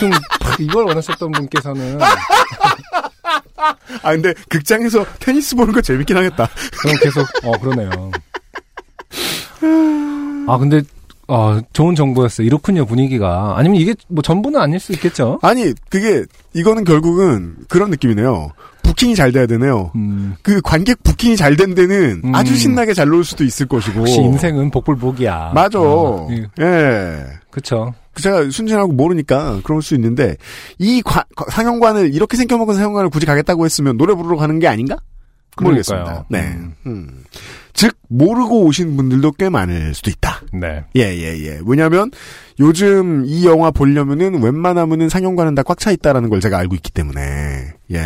좀, 이걸 원하셨던 분께서는, 아, 근데 극장에서 테니스 보는 거 재밌긴 하겠다. 그럼 계속, 어, 그러네요. 아, 근데, 어, 좋은 정보였어요. 이렇군요, 분위기가. 아니면 이게 뭐 전부는 아닐 수 있겠죠? 아니, 그게, 이거는 결국은 그런 느낌이네요. 부킹이 잘 돼야 되네요. 그 관객 부킹이 잘 된 데는 음. 아주 신나게 잘 놀 수도 있을 것이고. 역시 인생은 복불복이야. 맞아. 어, 이- 예. 그쵸. 제가 순진하고 모르니까 그럴 수 있는데, 이 관- 상영관을, 이렇게 생겨먹은 상영관을 굳이 가겠다고 했으면 노래 부르러 가는 게 아닌가? 모르겠습니다. 그러니까요. 네. 음. 즉, 모르고 오신 분들도 꽤 많을 수도 있다. 네. 예, 예, 예. 왜냐면, 요즘 이 영화 보려면은 웬만하면은 상영관은 다 꽉 차 있다라는 걸 제가 알고 있기 때문에, 예.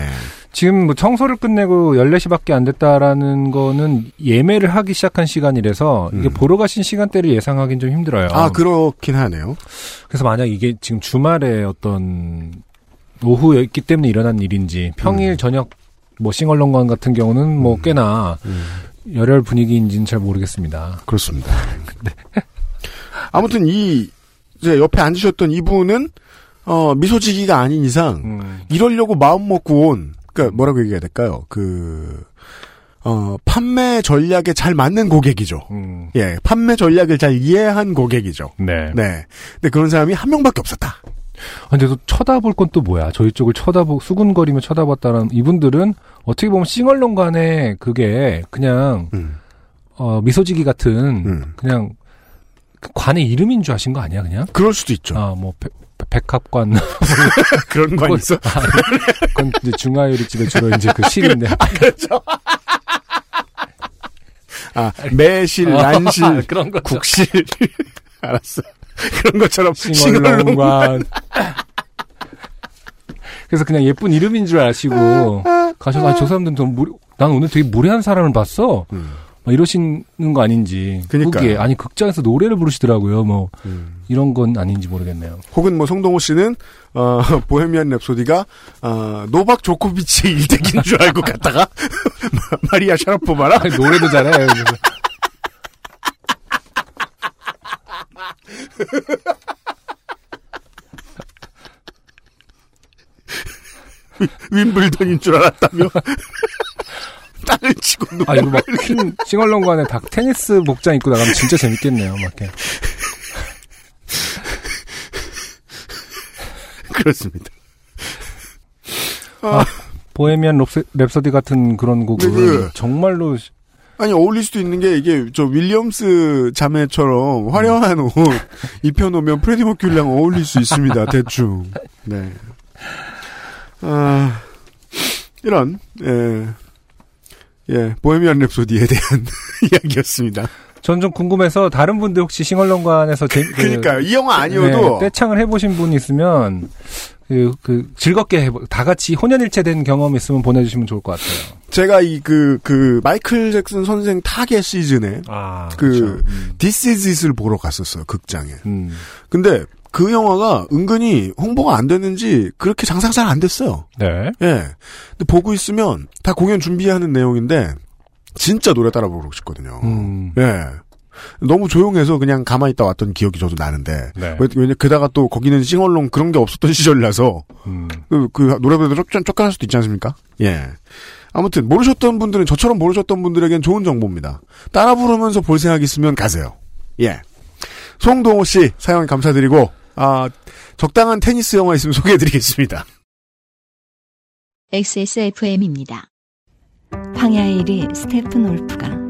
지금 뭐 청소를 끝내고 14시밖에 안 됐다라는 거는 예매를 하기 시작한 시간이라서 이게 보러 가신 시간대를 예상하기는 좀 힘들어요. 음. 아, 그렇긴 하네요. 그래서 만약 이게 지금 주말에 어떤 오후였기 때문에 일어난 일인지 음. 평일 저녁 뭐 싱얼롱관 같은 경우는 뭐 꽤나 열혈 분위기인지는 잘 모르겠습니다. 그렇습니다. 아무튼 이 이제 옆에 앉으셨던 이분은 어 미소지기가 아닌 이상 음. 이러려고 마음 먹고 온 그러니까 뭐라고 얘기해야 될까요? 그 어, 판매 전략에 잘 맞는 고객이죠. 음. 예, 판매 전략을 잘 이해한 고객이죠. 네. 네. 근데 그런 사람이 한 명밖에 없었다. 아, 근데 또 쳐다볼 건 또 뭐야? 저희 쪽을 쳐다보 수군거리며 쳐다봤다는 이분들은 어떻게 보면 싱얼롱간에 그게 그냥 음. 어, 미소지기 같은 그냥 그 관의 이름인 줄 아신 거 아니야 그냥? 그럴 수도 있죠. 아, 뭐 백, 백합관 그런 관 있어? 아, 그건 이제 중화요리 집에 주로 이제 그 실인데. 그렇죠. 아, 매실, 아, 난실, 그런 거죠. 국실. 알았어. 그런 것처럼 싱얼롱관. 그래서 그냥 예쁜 이름인 줄 아시고 가셔서 아, 저 사람들은 좀 무례, 난 오늘 되게 무례한 사람을 봤어. 막 이러시는 거 아닌지. 음. 그게 아니 극장에서 노래를 부르시더라고요. 뭐 음. 이런 건 아닌지 모르겠네요. 혹은 뭐 송동호 씨는 어, 보헤미안 랩소디가 어, 노박 조코비치의 일대기인 줄 알고 갔다가 마리아 샤라포바라 노래도 잘해. 그래서 윈블던인 줄 알았다며 땅을 치고 아 이거 막 퀸 싱얼롱관에 다 테니스 복장 입고 나가면 진짜 재밌겠네요. 막 이렇게. 그렇습니다. 아, 보헤미안 랩스, 랩소디 같은 그런 곡은 그- 정말로 아니 어울릴 수도 있는 게 이게 저 윌리엄스 자매처럼 화려한 옷 입혀놓으면 프레디 머큐리랑 어울릴 수 있습니다. 대충. 네. 아 이런 예, 예 보헤미안 랩소디에 대한 이야기였습니다. 전 좀 궁금해서 다른 분들 혹시 sing-along관에서 제, 그- 그러니까요. 이 영화 아니어도 네, 떼창을 해보신 분 있으면 그, 그 즐겁게 해보, 다 같이 혼연일체된 경험 있으면 보내주시면 좋을 것 같아요. 제가 이 그그 마이클 잭슨 선생 타계 시즌에 아, 그 그렇죠. This Is It을 보러 갔었어요 극장에. 음. 근데 그 영화가 은근히 홍보가 안 됐는지 그렇게 장사가 잘 안 됐어요. 네. 예. 근데 보고 있으면 다 공연 준비하는 내용인데 진짜 노래 따라 부르고 싶거든요. 음. 예. 너무 조용해서 그냥 가만히 있다 왔던 기억이 저도 나는데 네. 왜- 왜냐 게다가 또 거기는 싱얼롱 그런 게 없었던 시절이라서 음. 그, 그 노래 부르다 쫓, 쫓겨날 수도 있지 않습니까? 예. 아무튼 모르셨던 분들은 저처럼 모르셨던 분들에겐 좋은 정보입니다. 따라 부르면서 볼 생각 있으면 가세요. 예. 송동호 씨 사연 감사드리고 아 적당한 테니스 영화 있으면 소개해드리겠습니다. XSFM입니다. 황야의 1위 스테픈 올프가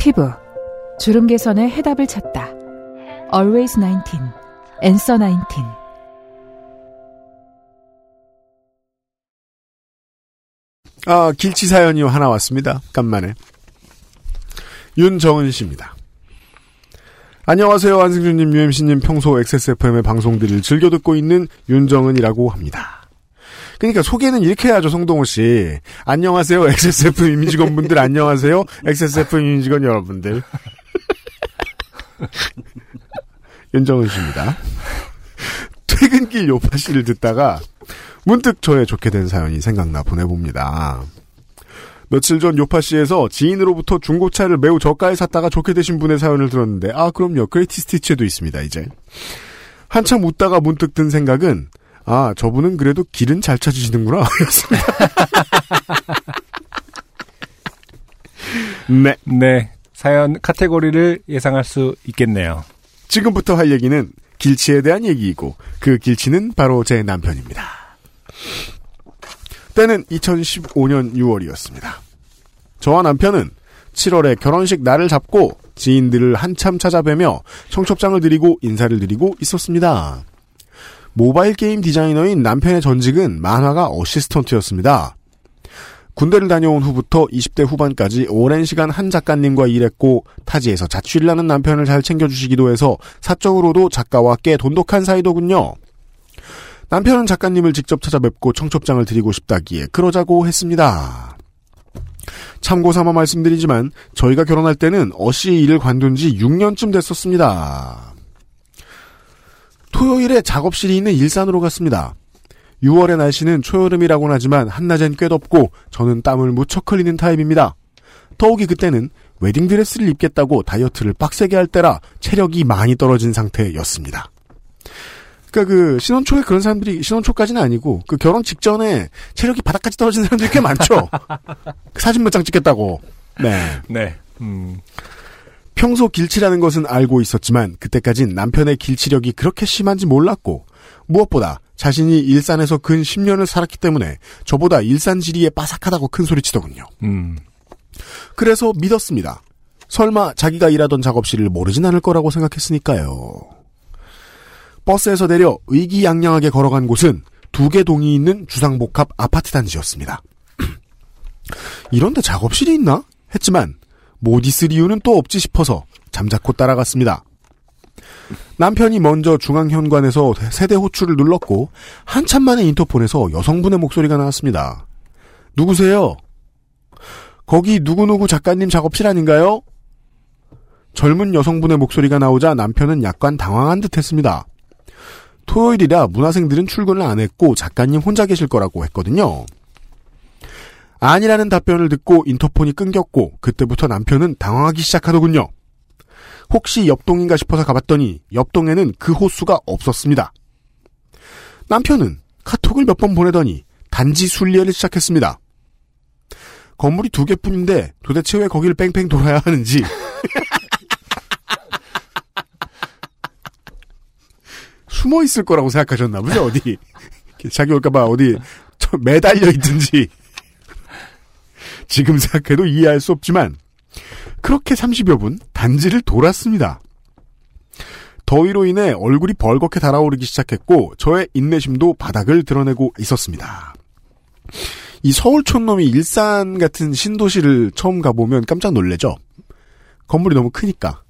피부. 주름 개선의 해답을 찾다. Always 19. Answer 19. 아, 길치 사연이 하나 왔습니다. 간만에. 윤정은 씨입니다. 안녕하세요. 안승준님, UMC님 평소 XSFM의 방송들을 즐겨 듣고 있는 윤정은이라고 합니다. 그러니까 소개는 이렇게 해야죠, 송동호 씨. 안녕하세요. XSFM 임직원분들 안녕하세요. XSFM 임직원 여러분들. 윤정은 씨입니다. 퇴근길 요파 씨를 듣다가 문득 저의 좋게 된 사연이 생각나 보내봅니다. 며칠 전 요파 씨에서 지인으로부터 중고차를 매우 저가에 샀다가 좋게 되신 분의 사연을 들었는데 아 그럼요 그레이티 스티치에도 있습니다 이제 한참 웃다가 문득 든 생각은 아 저분은 그래도 길은 잘 찾으시는구나. 네. 네. 사연 카테고리를 예상할 수 있겠네요. 지금부터 할 얘기는 길치에 대한 얘기이고 그 길치는 바로 제 남편입니다. 때는 2015년 6월이었습니다. 저와 남편은 7월에 결혼식 날을 잡고 지인들을 한참 찾아뵈며 청첩장을 드리고 인사를 드리고 있었습니다. 모바일 게임 디자이너인 남편의 전직은 만화가 어시스턴트였습니다. 군대를 다녀온 후부터 20대 후반까지 오랜 시간 한 작가님과 일했고 타지에서 자취를 하는 남편을 잘 챙겨주시기도 해서 사적으로도 작가와 꽤 돈독한 사이더군요. 남편은 작가님을 직접 찾아뵙고 청첩장을 드리고 싶다기에 그러자고 했습니다. 참고 삼아 말씀드리지만 저희가 결혼할 때는 어시 일을 관둔 지 6년쯤 됐었습니다. 토요일에 작업실이 있는 일산으로 갔습니다. 6월의 날씨는 초여름이라고는 하지만 한낮엔 꽤 덥고 저는 땀을 무척 흘리는 타입입니다. 더욱이 그때는 웨딩드레스를 입겠다고 다이어트를 빡세게 할 때라 체력이 많이 떨어진 상태였습니다. 그러니까 그 신혼 초에 그런 사람들이 신혼 초까지는 아니고 그 결혼 직전에 체력이 바닥까지 떨어진 사람들이 꽤 많죠. 그 사진 몇 장 찍겠다고. 네. 네. 음. 평소 길치라는 것은 알고 있었지만 그때까진 남편의 길치력이 그렇게 심한지 몰랐고 무엇보다 자신이 일산에서 근 10년을 살았기 때문에 저보다 일산 지리에 빠삭하다고 큰 소리치더군요. 음. 그래서 믿었습니다. 설마 자기가 일하던 작업실을 모르진 않을 거라고 생각했으니까요. 버스에서 내려 의기양양하게 걸어간 곳은 두 개 동이 있는 주상복합 아파트 단지였습니다. 이런데 작업실이 있나? 했지만 못 있을 이유는 또 없지 싶어서 잠자코 따라갔습니다. 남편이 먼저 중앙현관에서 세대 호출을 눌렀고 한참 만에 인터폰에서 여성분의 목소리가 나왔습니다. 누구세요? 거기 누구누구 작가님 작업실 아닌가요? 젊은 여성분의 목소리가 나오자 남편은 약간 당황한 듯 했습니다. 토요일이라 문화생들은 출근을 안 했고 작가님 혼자 계실 거라고 했거든요. 아니라는 답변을 듣고 인터폰이 끊겼고 그때부터 남편은 당황하기 시작하더군요. 혹시 옆동인가 싶어서 가봤더니 옆동에는 그 호수가 없었습니다. 남편은 카톡을 몇 번 보내더니 단지 순례를 시작했습니다. 건물이 두 개뿐인데 도대체 왜 거기를 뺑뺑 돌아야 하는지 숨어 있을 거라고 생각하셨나 보죠 어디 자기 올까봐 어디 매달려 있든지 지금 생각해도 이해할 수 없지만 그렇게 30여 분 단지를 돌았습니다. 더위로 인해 얼굴이 벌겋게 달아오르기 시작했고 저의 인내심도 바닥을 드러내고 있었습니다. 이 서울 촌놈이 일산 같은 신도시를 처음 가보면 깜짝 놀래죠. 건물이 너무 크니까.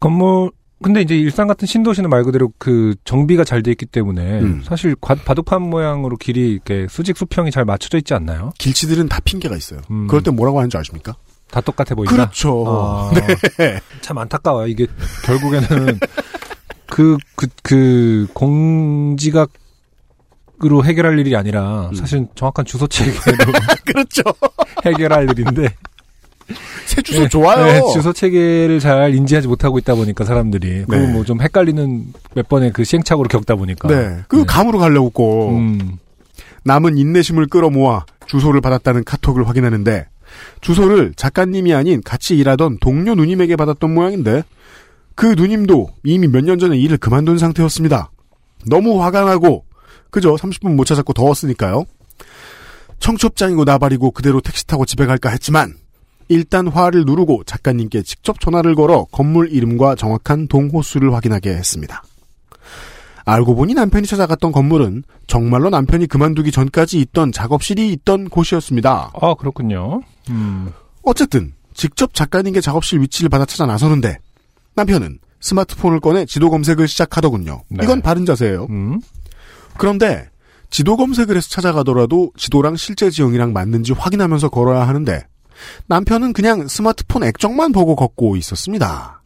건물 근데 이제 일산 같은 신도시는 말 그대로 그 정비가 잘 돼 있기 때문에 음. 사실 과- 바둑판 모양으로 길이 이렇게 수직 수평이 잘 맞춰져 있지 않나요? 길치들은 다 핑계가 있어요. 음. 그럴 때 뭐라고 하는 줄 아십니까? 다 똑같아 보인다. 그렇죠. 아, 네. 참 안타까워요. 이게 결국에는 그 그 그 공지각으로 해결할 일이 아니라 사실 정확한 주소 체계로 그렇죠. 해결할 일인데 새 주소 네, 좋아요. 네, 주소 체계를 잘 인지하지 못하고 있다 보니까 사람들이 그리고 네. 뭐좀 헷갈리는 몇 번의 그 시행착오를 겪다 보니까 네. 그 감으로 가려고 꼭 음. 남은 인내심을 끌어모아 주소를 받았다는 카톡을 확인하는데 주소를 작가님이 아닌 같이 일하던 동료 누님에게 받았던 모양인데 그 누님도 이미 몇 년 전에 일을 그만둔 상태였습니다. 너무 화가 나고 그죠? 30분 못 찾았고 더웠으니까요. 청첩장이고 나발이고 그대로 택시 타고 집에 갈까 했지만 일단 화를 누르고 작가님께 직접 전화를 걸어 건물 이름과 정확한 동호수를 확인하게 했습니다. 알고 보니 남편이 찾아갔던 건물은 정말로 남편이 그만두기 전까지 있던 작업실이 있던 곳이었습니다. 아, 그렇군요. 음. 어쨌든 직접 작가님께 작업실 위치를 받아 찾아 나서는데 남편은 스마트폰을 꺼내 지도 검색을 시작하더군요. 네. 이건 바른 자세예요. 음. 그런데 지도 검색을 해서 찾아가더라도 지도랑 실제 지형이랑 맞는지 확인하면서 걸어야 하는데 남편은 그냥 스마트폰 액정만 보고 걷고 있었습니다.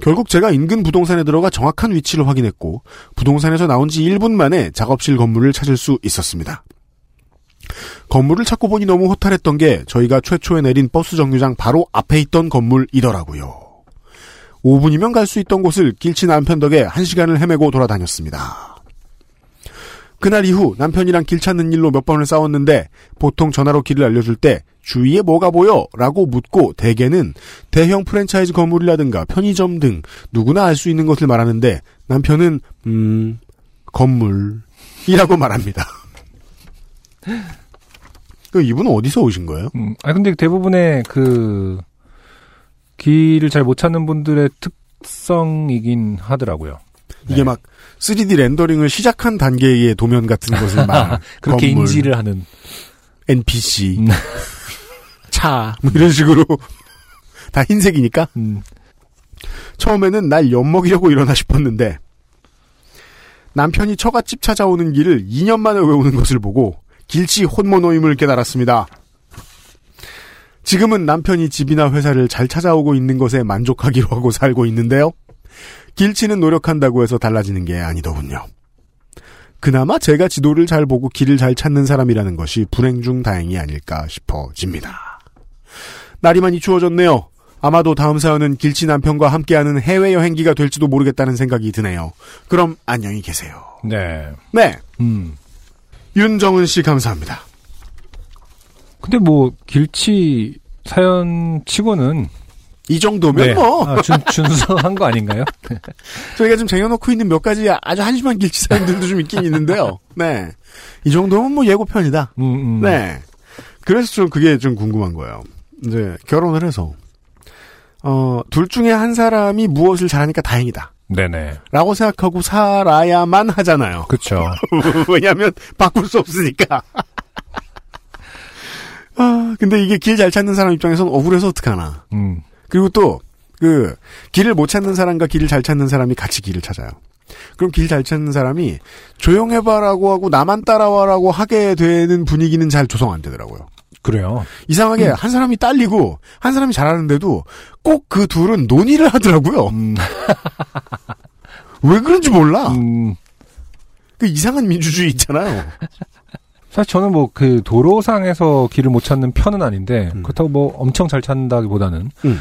결국 제가 인근 부동산에 들어가 정확한 위치를 확인했고 부동산에서 나온 지 1분 만에 작업실 건물을 찾을 수 있었습니다. 건물을 찾고 보니 너무 허탈했던 게 저희가 최초에 내린 버스 정류장 바로 앞에 있던 건물이더라고요. 5분이면 갈 수 있던 곳을 길치 남편 덕에 1시간을 헤매고 돌아다녔습니다. 그날 이후 남편이랑 길 찾는 일로 몇 번을 싸웠는데 보통 전화로 길을 알려줄 때 주위에 뭐가 보여? 라고 묻고 대개는 대형 프랜차이즈 건물이라든가 편의점 등 누구나 알 수 있는 것을 말하는데 남편은 음 건물이라고 말합니다. 그 이분은 어디서 오신 거예요? 음, 아 근데 대부분의 그 길을 잘 못 찾는 분들의 특성이긴 하더라고요. 이게 막 3D 렌더링을 시작한 단계의 도면 같은 것을 막 그렇게 건물, 인지를 하는 NPC 차, 뭐 이런 식으로 다 흰색이니까. 음. 처음에는 날 엿먹이려고 일어나 싶었는데 남편이 처갓집 찾아오는 길을 2년 만에 외우는 것을 보고 길치 혼모노임을 깨달았습니다. 지금은 남편이 집이나 회사를 잘 찾아오고 있는 것에 만족하기로 하고 살고 있는데요. 길치는 노력한다고 해서 달라지는 게 아니더군요. 그나마 제가 지도를 잘 보고 길을 잘 찾는 사람이라는 것이 불행 중 다행이 아닐까 싶어집니다. 날이 많이 추워졌네요. 아마도 다음 사연은 길치 남편과 함께하는 해외 여행기가 될지도 모르겠다는 생각이 드네요. 그럼 안녕히 계세요. 네. 네. 음. 윤정은 씨 감사합니다. 근데 뭐 길치 사연 치고는 이 정도면 뭐 아, 준, 준수한 거 아닌가요? 저희가 좀 쟁여놓고 있는 몇 가지 아주 한심한 길치 사연들도 좀 있긴 있는데요. 네. 이 정도면 뭐 예고편이다. 음, 음. 네. 그래서 좀 그게 좀 궁금한 거예요. 이제 결혼을 해서 어, 둘 중에 한 사람이 무엇을 잘하니까 다행이다. 네네. 라고 생각하고 살아야만 하잖아요. 그쵸. 왜냐하면 바꿀 수 없으니까. 아, 근데 이게 길 잘 찾는 사람 입장에서는 억울해서 어떡하나. 음. 그리고 또, 그, 길을 못 찾는 사람과 길을 잘 찾는 사람이 같이 길을 찾아요. 그럼 길 잘 찾는 사람이 조용해봐라고 하고 나만 따라와라고 하게 되는 분위기는 잘 조성 안 되더라고요. 그래요. 이상하게 한 사람이 딸리고 한 사람이 잘하는데도 꼭 그 둘은 논의를 하더라고요. 왜 그런지 몰라. 그 이상한 민주주의 있잖아요. 사실 저는 뭐 그 도로상에서 길을 못 찾는 편은 아닌데 음. 그렇다고 뭐 엄청 잘 찾는다기보다는 그냥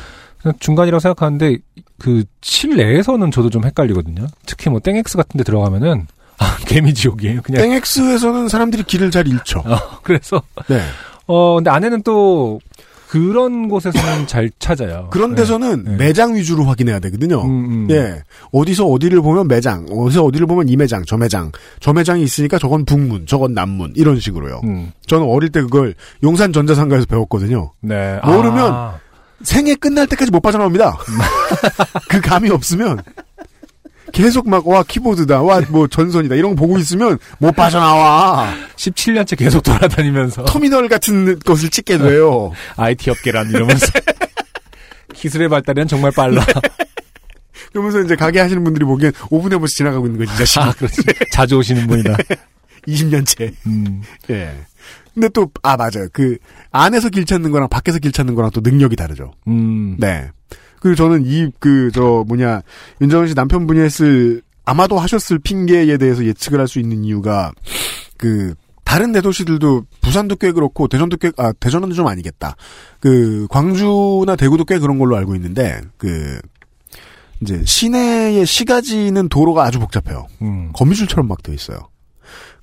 중간이라고 생각하는데 그 실내에서는 저도 좀 헷갈리거든요. 특히 뭐 땡엑스 같은 데 들어가면은 아 개미 지옥이에요. 그냥 땡엑스에서는 사람들이 길을 잘 잃죠. 어, 그래서 네. 어 근데 안에는 또 그런 곳에서는 잘 찾아요. 그런 데서는 네. 매장 위주로 확인해야 되거든요. 음, 음. 예. 어디서 어디를 보면 매장, 어디서 어디를 보면 이 매장, 저 매장. 저 매장이 있으니까 저건 북문, 저건 남문. 이런 식으로요. 음. 저는 어릴 때 그걸 용산 전자상가에서 배웠거든요. 네. 모르면 아, 생애 끝날 때까지 못 빠져나옵니다. 그 감이 없으면 계속 막 와 키보드다, 와 뭐 전선이다 이런 거 보고 있으면 못 빠져나와. 17년째 계속 돌아다니면서 터미널 같은 것을 찍게 돼요. IT 업계란 이러면서 기술의 발달은 정말 빨라. 그러면서 이제 가게 하시는 분들이 보기엔 5분에 한 번씩 지나가고 있는 거지, 이 자식이. 아, 그렇지. 자주 오시는 분이다. 20년째. 음. 예. 근데 또, 아, 맞아요. 그, 안에서 길 찾는 거랑 밖에서 길 찾는 거랑 또 능력이 다르죠. 음. 네. 그리고 저는 이, 그, 저, 뭐냐, 윤정은 씨 남편분이 했을, 아마도 하셨을 핑계에 대해서 예측을 할 수 있는 이유가, 그, 다른 대도시들도, 부산도 꽤 그렇고, 대전도 꽤, 아, 대전은 좀 아니겠다. 그, 광주나 대구도 꽤 그런 걸로 알고 있는데, 그, 이제, 시내의 시가지는 도로가 아주 복잡해요. 음. 거미줄처럼 막 되어 있어요.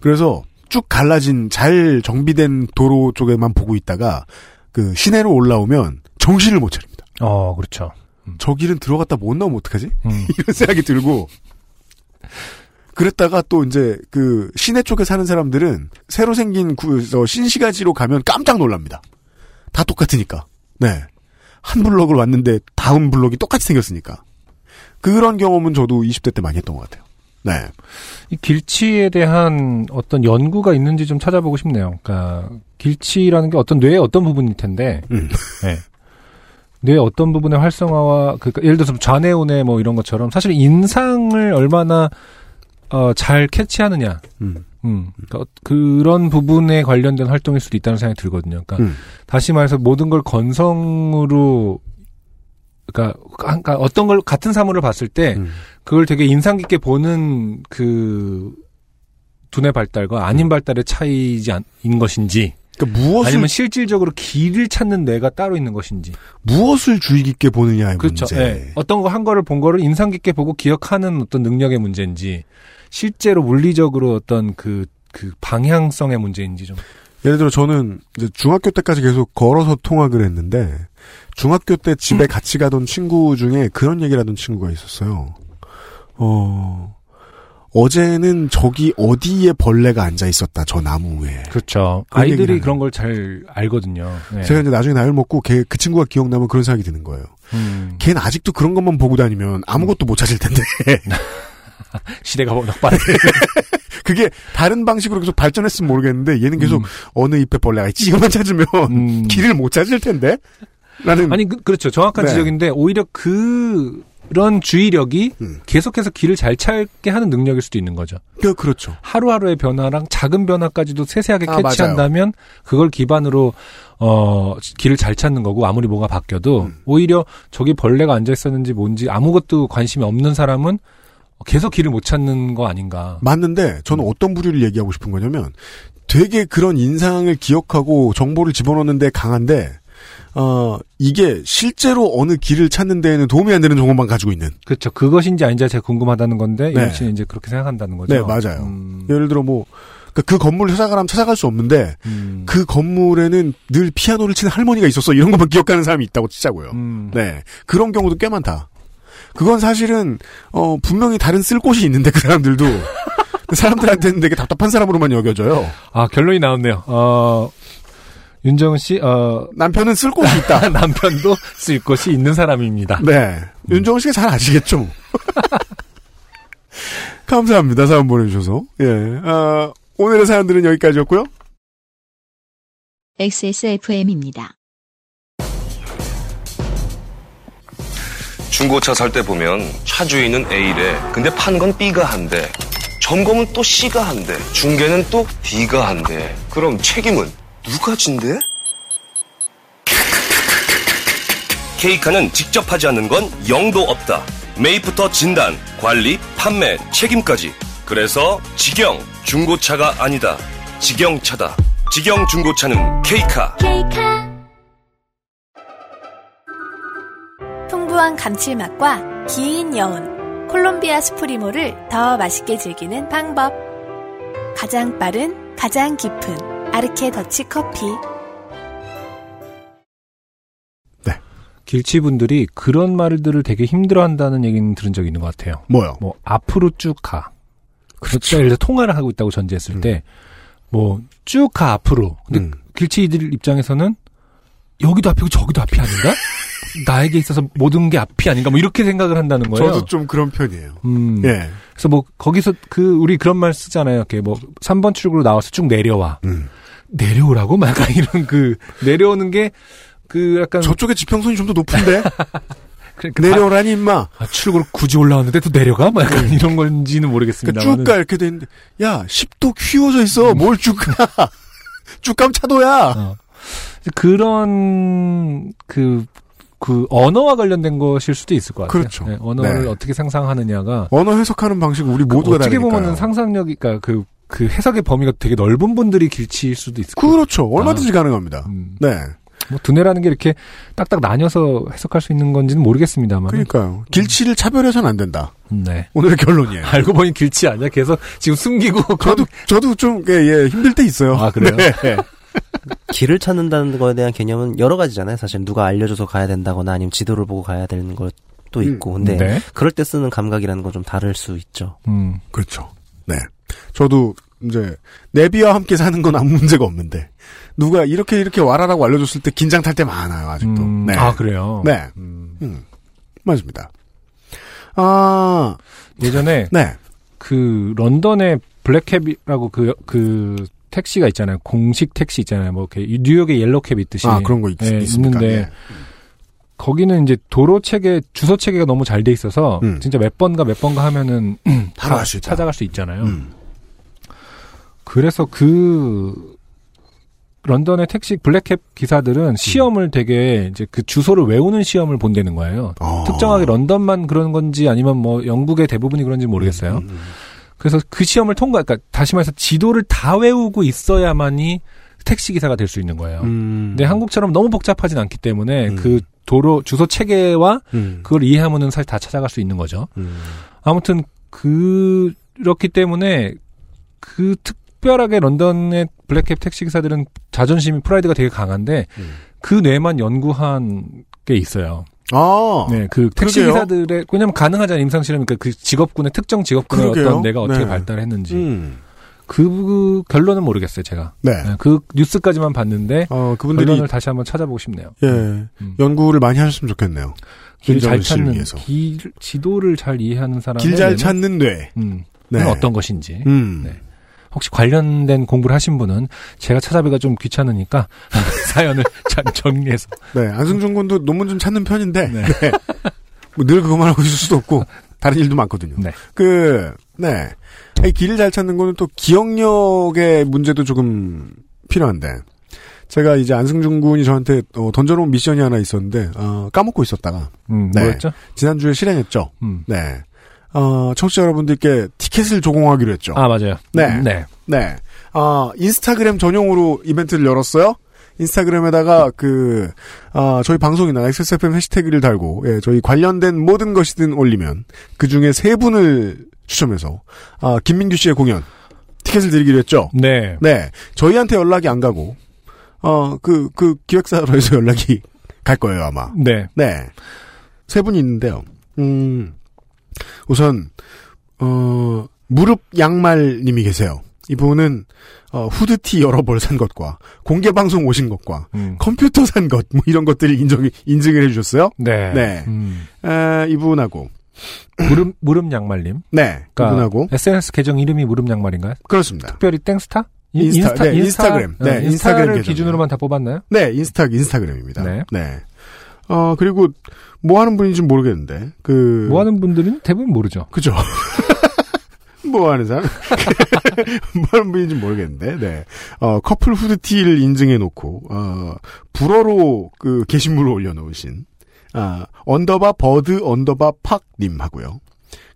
그래서 쭉 갈라진 잘 정비된 도로 쪽에만 보고 있다가 그 시내로 올라오면 정신을 못 차립니다. 어, 그렇죠. 저 길은 들어갔다 못 나오면 어떡하지? 음. 이런 생각이 들고 그랬다가 또 이제 그 시내 쪽에 사는 사람들은 새로 생긴 구, 저 신시가지로 가면 깜짝 놀랍니다. 다 똑같으니까. 네. 한 블럭을 왔는데 다음 블럭이 똑같이 생겼으니까. 그런 경험은 저도 20대 때 많이 했던 것 같아요. 네. 이 길치에 대한 어떤 연구가 있는지 좀 찾아보고 싶네요. 그러니까 길치라는 게 어떤 뇌의 어떤 부분일 텐데, 음. 네. 뇌의 어떤 부분의 활성화와 그 예를 들어서 좌뇌우뇌 뭐 이런 것처럼 사실 인상을 얼마나 어, 잘 캐치하느냐, 음. 음, 그러니까 그런 부분에 관련된 활동일 수도 있다는 생각이 들거든요. 그러니까 음. 다시 말해서 모든 걸 건성으로 그러니까, 그러니까 어떤 걸 같은 사물을 봤을 때 음. 그걸 되게 인상 깊게 보는 그 두뇌 발달과 아닌 발달의 차이지 않, 인 것인지 그러니까 무엇을 아니면 실질적으로 길을 찾는 뇌가 따로 있는 것인지 무엇을 주의 깊게 보느냐의 그렇죠. 문제. 예. 어떤 거 한 거를 본 거를 인상 깊게 보고 기억하는 어떤 능력의 문제인지 실제로 물리적으로 어떤 그, 그 방향성의 문제인지 좀. 예를 들어 저는 이제 중학교 때까지 계속 걸어서 통학을 했는데 중학교 때 집에 같이 가던 친구 중에 그런 얘기를 하던 친구가 있었어요. 어, 어제는 저기 어디에 벌레가 앉아 있었다, 저 나무에. 그렇죠. 그런 얘기를 아이들이 그런 걸 잘 알거든요. 네. 제가 이제 나중에 나이를 먹고 걔, 그 친구가 기억나면 그런 생각이 드는 거예요. 음. 걔는 아직도 그런 것만 보고 다니면 아무것도 못 찾을 텐데. 시대가 워낙 빠르게. 그게 다른 방식으로 계속 발전했으면 모르겠는데 얘는 계속 음. 어느 잎에 벌레가 있지 이것만 찾으면 길을 못 찾을 텐데. 라는 아니 그, 렇죠 정확한 네. 지적인데 오히려 그런 주의력이 음. 계속해서 길을 잘 찾게 하는 능력일 수도 있는 거죠. 그, 그렇죠. 하루하루의 변화랑 작은 변화까지도 세세하게 아, 캐치한다면 그걸 기반으로 어 길을 잘 찾는 거고 아무리 뭐가 바뀌어도 음. 오히려 저기 벌레가 앉아 있었는지 뭔지 아무것도 관심이 없는 사람은 계속 길을 못 찾는 거 아닌가. 맞는데 저는 어떤 부류를 얘기하고 싶은 거냐면 되게 그런 인상을 기억하고 정보를 집어넣는데 강한데 어 이게 실제로 어느 길을 찾는 데에는 도움이 안 되는 정보만 가지고 있는. 그렇죠. 그것인지 아닌지 제가 궁금하다는 건데 네. 이현 씨는 이제 그렇게 생각한다는 거죠. 네 맞아요. 음, 예를 들어 뭐. 그 그 건물을 찾아가라면 찾아갈 수 없는데 음, 그 건물에는 늘 피아노를 치는 할머니가 있었어 이런 것만 기억하는 사람이 있다고 치자고요. 음. 네 그런 경우도 꽤 많다. 그건 사실은 어 분명히 다른 쓸 곳이 있는데 그 사람들도 사람들한테는 되게 답답한 사람으로만 여겨져요. 아 결론이 나왔네요. 어 윤정은 씨, 어 남편은 쓸 곳이 있다. 남편도 쓸 곳이 있는 사람입니다. 네. 윤정은 씨가 잘 아시겠죠? 감사합니다. 사연 보내주셔서. 예. 아, 오늘의 사연들은 여기까지였고요. XSFM입니다. 중고차 살 때 보면 차 주인은 A래. 근데 판 건 B가 한대. 점검은 또 C가 한대. 중개는 또 D가 한대. 그럼 책임은 누가 진대? 케이카는 직접 하지 않는 건 영도 없다. 매입부터 진단, 관리, 판매, 책임까지. 그래서 직영 중고차가 아니다. 직영차다. 직영 중고차는 케이카. 풍부한 감칠맛과 긴 여운, 콜롬비아 스프리모를 더 맛있게 즐기는 방법. 가장 빠른, 가장 깊은 아르케 더치 커피. 길치분들이 그런 말들을 되게 힘들어한다는 얘기는 들은 적이 있는 것 같아요. 뭐요? 뭐 앞으로 쭉 가. 그렇죠. 예를 들어 통화를 하고 있다고 전제했을 때, 뭐 쭉 가 앞으로. 근데 음. 길치이들 입장에서는 여기도 앞이고 저기도 앞이 아닌가? 나에게 있어서 모든 게 앞이 아닌가? 뭐 이렇게 생각을 한다는 거예요. 저도 좀 그런 편이에요. 음. 예. 그래서 뭐 거기서 그 우리 그런 말 쓰잖아요. 이렇게 뭐 3번 출구로 나와서 쭉 내려와. 음. 내려오라고? 막 이런 그 내려오는 게 그 약간 저쪽에 지평선이 좀 더 높은데? 그러니까 내려오라니, 임마. 아, 출구로 굳이 올라왔는데 또 내려가? 뭐 약간 이런 건지는 모르겠습니다. 그러니까 쭉 가, 이렇게 돼 있는데, 야, 10도 휘어져 있어. 뭘쭉 가. 쭉 가면 차도야. 어. 그런 그, 그 언어와 관련된 것일 수도 있을 것 같아요. 그렇죠. 네, 언어를 네. 어떻게 상상하느냐가 언어 해석하는 방식 우리 모두가 어떻게 다르니까요. 보면은 상상력이 그러니까 그, 그 해석의 범위가 되게 넓은 분들이 길치일 수도 있을 거예요. 그렇죠. 얼마든지 가능합니다. 음. 네. 뭐 두뇌라는 게 이렇게 딱딱 나뉘어서 해석할 수 있는 건지는 모르겠습니다만. 그러니까요. 길치를 차별해서는 안 된다. 네. 오늘의 결론이에요. 알고 보니 길치 아니야? 계속 지금 숨기고. 저도, 저도 좀, 예, 예, 힘들 때 있어요. 아, 그래요? 네. 길을 찾는다는 거에 대한 개념은 여러 가지잖아요. 사실 누가 알려줘서 가야 된다거나 아니면 지도를 보고 가야 되는 것도 있고. 근데 네. 그럴 때 쓰는 감각이라는 건 좀 다를 수 있죠. 음. 그렇죠. 네. 저도 이제 내비와 함께 사는 건 아무 문제가 없는데 누가 이렇게 이렇게 와라라고 알려줬을 때 긴장 탈 때 많아요 아직도. 음, 네. 아, 그래요? 네. 음, 맞습니다. 아 예전에 네. 그 런던의 블랙캡이라고 그, 그 택시가 있잖아요. 공식 택시 있잖아요. 뭐 이렇게 뉴욕의 옐로캡 있듯이. 아, 그런 거 있- 예? 있는데 예. 거기는 이제 도로 체계, 주소 체계가 너무 잘 돼 있어서 음. 진짜 몇 번가 몇 번가 하면은 다 있다. 찾아갈 수 있잖아요. 음. 그래서 그 런던의 택시 블랙캡 기사들은 시험을 되게 이제 그 주소를 외우는 시험을 본다는 거예요. 어. 특정하게 런던만 그런 건지 아니면 뭐 영국의 대부분이 그런지 모르겠어요. 음, 그래서 그 시험을 통과, 그러니까 다시 말해서 지도를 다 외우고 있어야만이 택시 기사가 될 수 있는 거예요. 음. 근데 한국처럼 너무 복잡하진 않기 때문에 그 도로 주소 체계와 음. 그걸 이해하면은 사실 다 찾아갈 수 있는 거죠. 음. 아무튼 그렇기 때문에 그 특별하게 런던의 블랙캡 택시 기사들은 자존심이 프라이드가 되게 강한데 음. 그 뇌만 연구한 게 있어요. 아. 네, 그 택시. 기사들의 왜냐면 가능하잖아요 임상 실험이니까 그 직업군의 특정 직업군의 그러게요. 어떤 내가 어떻게 네. 발달했는지 음. 그, 그 결론은 모르겠어요 제가. 네. 그 뉴스까지만 봤는데 어, 그분들이 결론을 다시 한번 찾아보고 싶네요. 예 연구를 많이 하셨으면 좋겠네요. 길잘 민정은 씨를 찾는 위해서. 길 지도를 잘 이해하는 사람의 길잘 뇌는, 찾는 뇌. 음, 네. 는 어떤 것인지. 음. 네. 혹시 관련된 공부를 하신 분은 제가 찾아뵈가 좀 귀찮으니까 사연을 잘 정리해서 네, 안승준 군도 논문 좀 찾는 편인데, 네. 뭐 늘 그것만 하고 있을 수도 없고, 다른 일도 많거든요. 네. 그, 네. 이 길을 잘 찾는 거는 또 기억력의 문제도 조금 필요한데, 제가 이제 안승준 군이 저한테 어, 던져놓은 미션이 하나 있었는데, 어, 까먹고 있었다가, 음, 네. 뭐였죠? 지난주에 실행했죠. 음. 네. 어, 청취자 여러분들께 티켓을 조공하기로 했죠. 아 맞아요. 네. 네. 네. 어, 인스타그램 전용으로 이벤트를 열었어요. 인스타그램에다가 그, 어, 저희 방송이나 XSFM 해시태그를 달고, 예, 저희 관련된 모든 것이든 올리면, 그 중에 세 분을 추첨해서, 아, 김민규 씨의 공연, 티켓을 드리기로 했죠. 네. 네. 저희한테 연락이 안 가고, 어, 그, 그 기획사로에서 연락이 갈 거예요, 아마. 네. 네. 세 분이 있는데요. 음, 우선, 어, 무릎 양말님이 계세요. 이분은, 어, 후드티 여러 벌 산 것과, 공개 방송 오신 것과, 음. 컴퓨터 산 것, 뭐 이런 것들을 인정, 인증을 해주셨어요. 네. 네. 음. 아, 이분하고, 무릎 무릎 양말님. 네. 그러니까 이분하고, SNS 계정 이름이 무릎 양말인가요? 그렇습니다. 특별히 땡스타? 인- 인스타, 네, 인스타 그램. 어, 네, 인스타그램 인스타를 계정이요. 기준으로만 다 뽑았나요? 네, 인스타, 인스타그램입니다. 네. 네. 어, 그리고, 뭐 하는 분인지 모르겠는데, 그. 뭐 하는 분들은 대부분 모르죠. 그죠. 뭐 하는 사람? 뭐 하는 분인지 모르겠는데, 네. 어, 커플 후드티를 인증해 놓고, 어, 불어로 그 게시물을 올려놓으신, 아, 언더바 버드 언더바 팍님 하고요.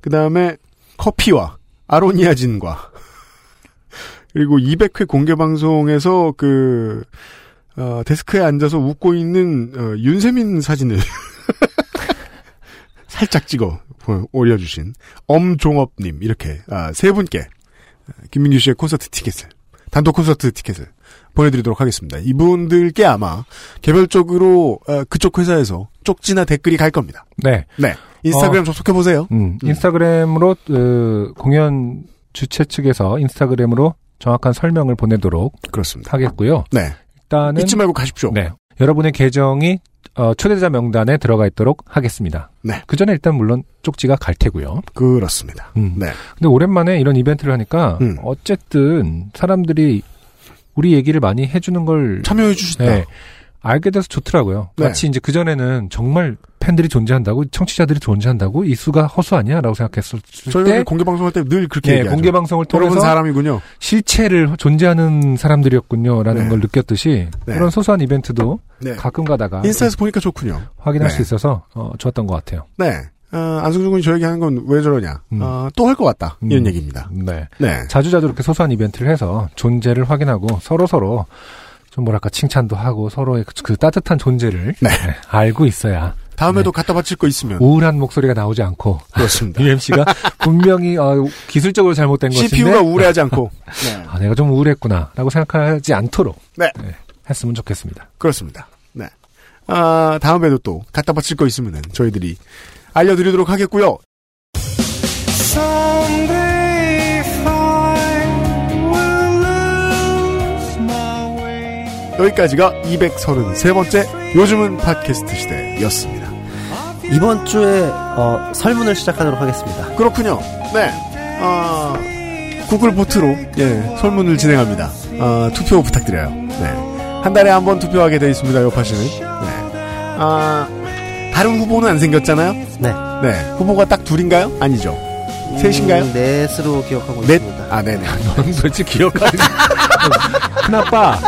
그 다음에 커피와 아로니아진과, 그리고 200회 공개방송에서 그, 어, 데스크에 앉아서 웃고 있는, 어, 윤세민 사진을 살짝 찍어 보- 올려주신 엄종업님 이렇게 아, 세 분께 김민규 씨의 콘서트 티켓을 단독 콘서트 티켓을 보내드리도록 하겠습니다. 이분들께 아마 개별적으로 어, 그쪽 회사에서 쪽지나 댓글이 갈 겁니다. 네. 네. 인스타그램 어, 접속해 보세요. 음, 인스타그램으로 그 공연 주최 측에서 인스타그램으로 정확한 설명을 보내도록 그렇습니다. 하겠고요. 네. 일단은 잊지 말고 가십시오. 네. 여러분의 계정이 어, 초대자 명단에 들어가 있도록 하겠습니다. 네. 그 전에 일단 물론 쪽지가 갈 테고요. 그렇습니다. 음. 네. 근데 오랜만에 이런 이벤트를 하니까 음. 어쨌든 사람들이 우리 얘기를 많이 해주는 걸 참여해 주신다. 네, 알게 돼서 좋더라고요. 네. 마치 이제 그 전에는 정말 팬들이 존재한다고 청취자들이 존재한다고 이 수가 허수 아니야라고 생각했을 저희가 때 공개 방송할 때 늘 그렇게 네, 얘기하죠. 공개 방송을 통해서 사람이군요. 실체를 존재하는 사람들이었군요라는 네. 걸 느꼈듯이 네. 그런 소소한 이벤트도 네. 가끔 가다가 인스타에서 보니까 좋군요. 확인할 네. 수 있어서 어, 좋았던 것 같아요. 네. 어, 안승준 군이 저 얘기하는 건 왜 저러냐. 어, 또할 것 같다. 이런 음. 얘기입니다. 네. 네. 자주자주 이렇게 소소한 이벤트를 해서 존재를 확인하고 서로 서로 좀 뭐랄까 칭찬도 하고 서로의 그, 그 따뜻한 존재를 네, 알고 있어야 다음에도 갖다 바칠 거 있으면 우울한 목소리가 나오지 않고 그렇습니다. UMC가 분명히 어, 기술적으로 잘못된 것인데 CPU가 우울해하지 않고 네. 아, 내가 좀 우울했구나라고 생각하지 않도록 네. 했으면 좋겠습니다. 그렇습니다. 네. 아, 다음에도 또 갖다 바칠 거 있으면은 저희들이 알려드리도록 하겠고요. 여기까지가 233번째 요즘은 팟캐스트 시대였습니다. 이번 주에 어, 설문을 시작하도록 하겠습니다. 그렇군요. 네. 아, 구글 보트로 예, 설문을 진행합니다. 아, 투표 부탁드려요. 네. 한 달에 한 번 투표하게 되어 있습니다. 요파씨는. 네. 아, 다른 후보는 안 생겼잖아요? 네. 네. 후보가 딱 둘인가요? 아니죠. 셋인가요? 음, 넷으로 기억하고 넷? 있습니다. 아, 네네. 넌 도대체 기억하는 큰아빠.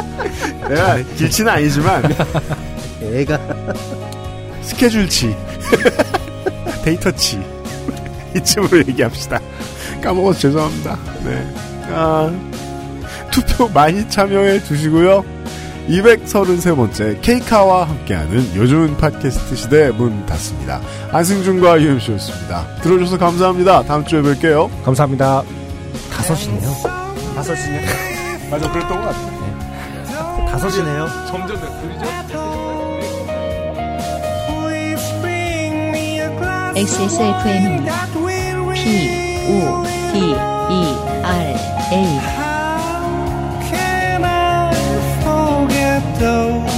내가 길치는 아니지만 얘가 스케줄치 데이터치 이쯤으로 얘기합시다 까먹어서 죄송합니다 네. 아, 투표 많이 참여해 주시고요 233번째 케이카와 함께하는 요즘 팟캐스트 시대 문 닫습니다 안승준과 유엠씨였습니다 들어줘서 감사합니다 다음 주에 뵐게요 감사합니다 다섯이네요. 다섯이네 맞아 그랬던 것 같아 다섯이네요. 점점 느리죠? XSFM입니다. P, O, D, E, R, A. though.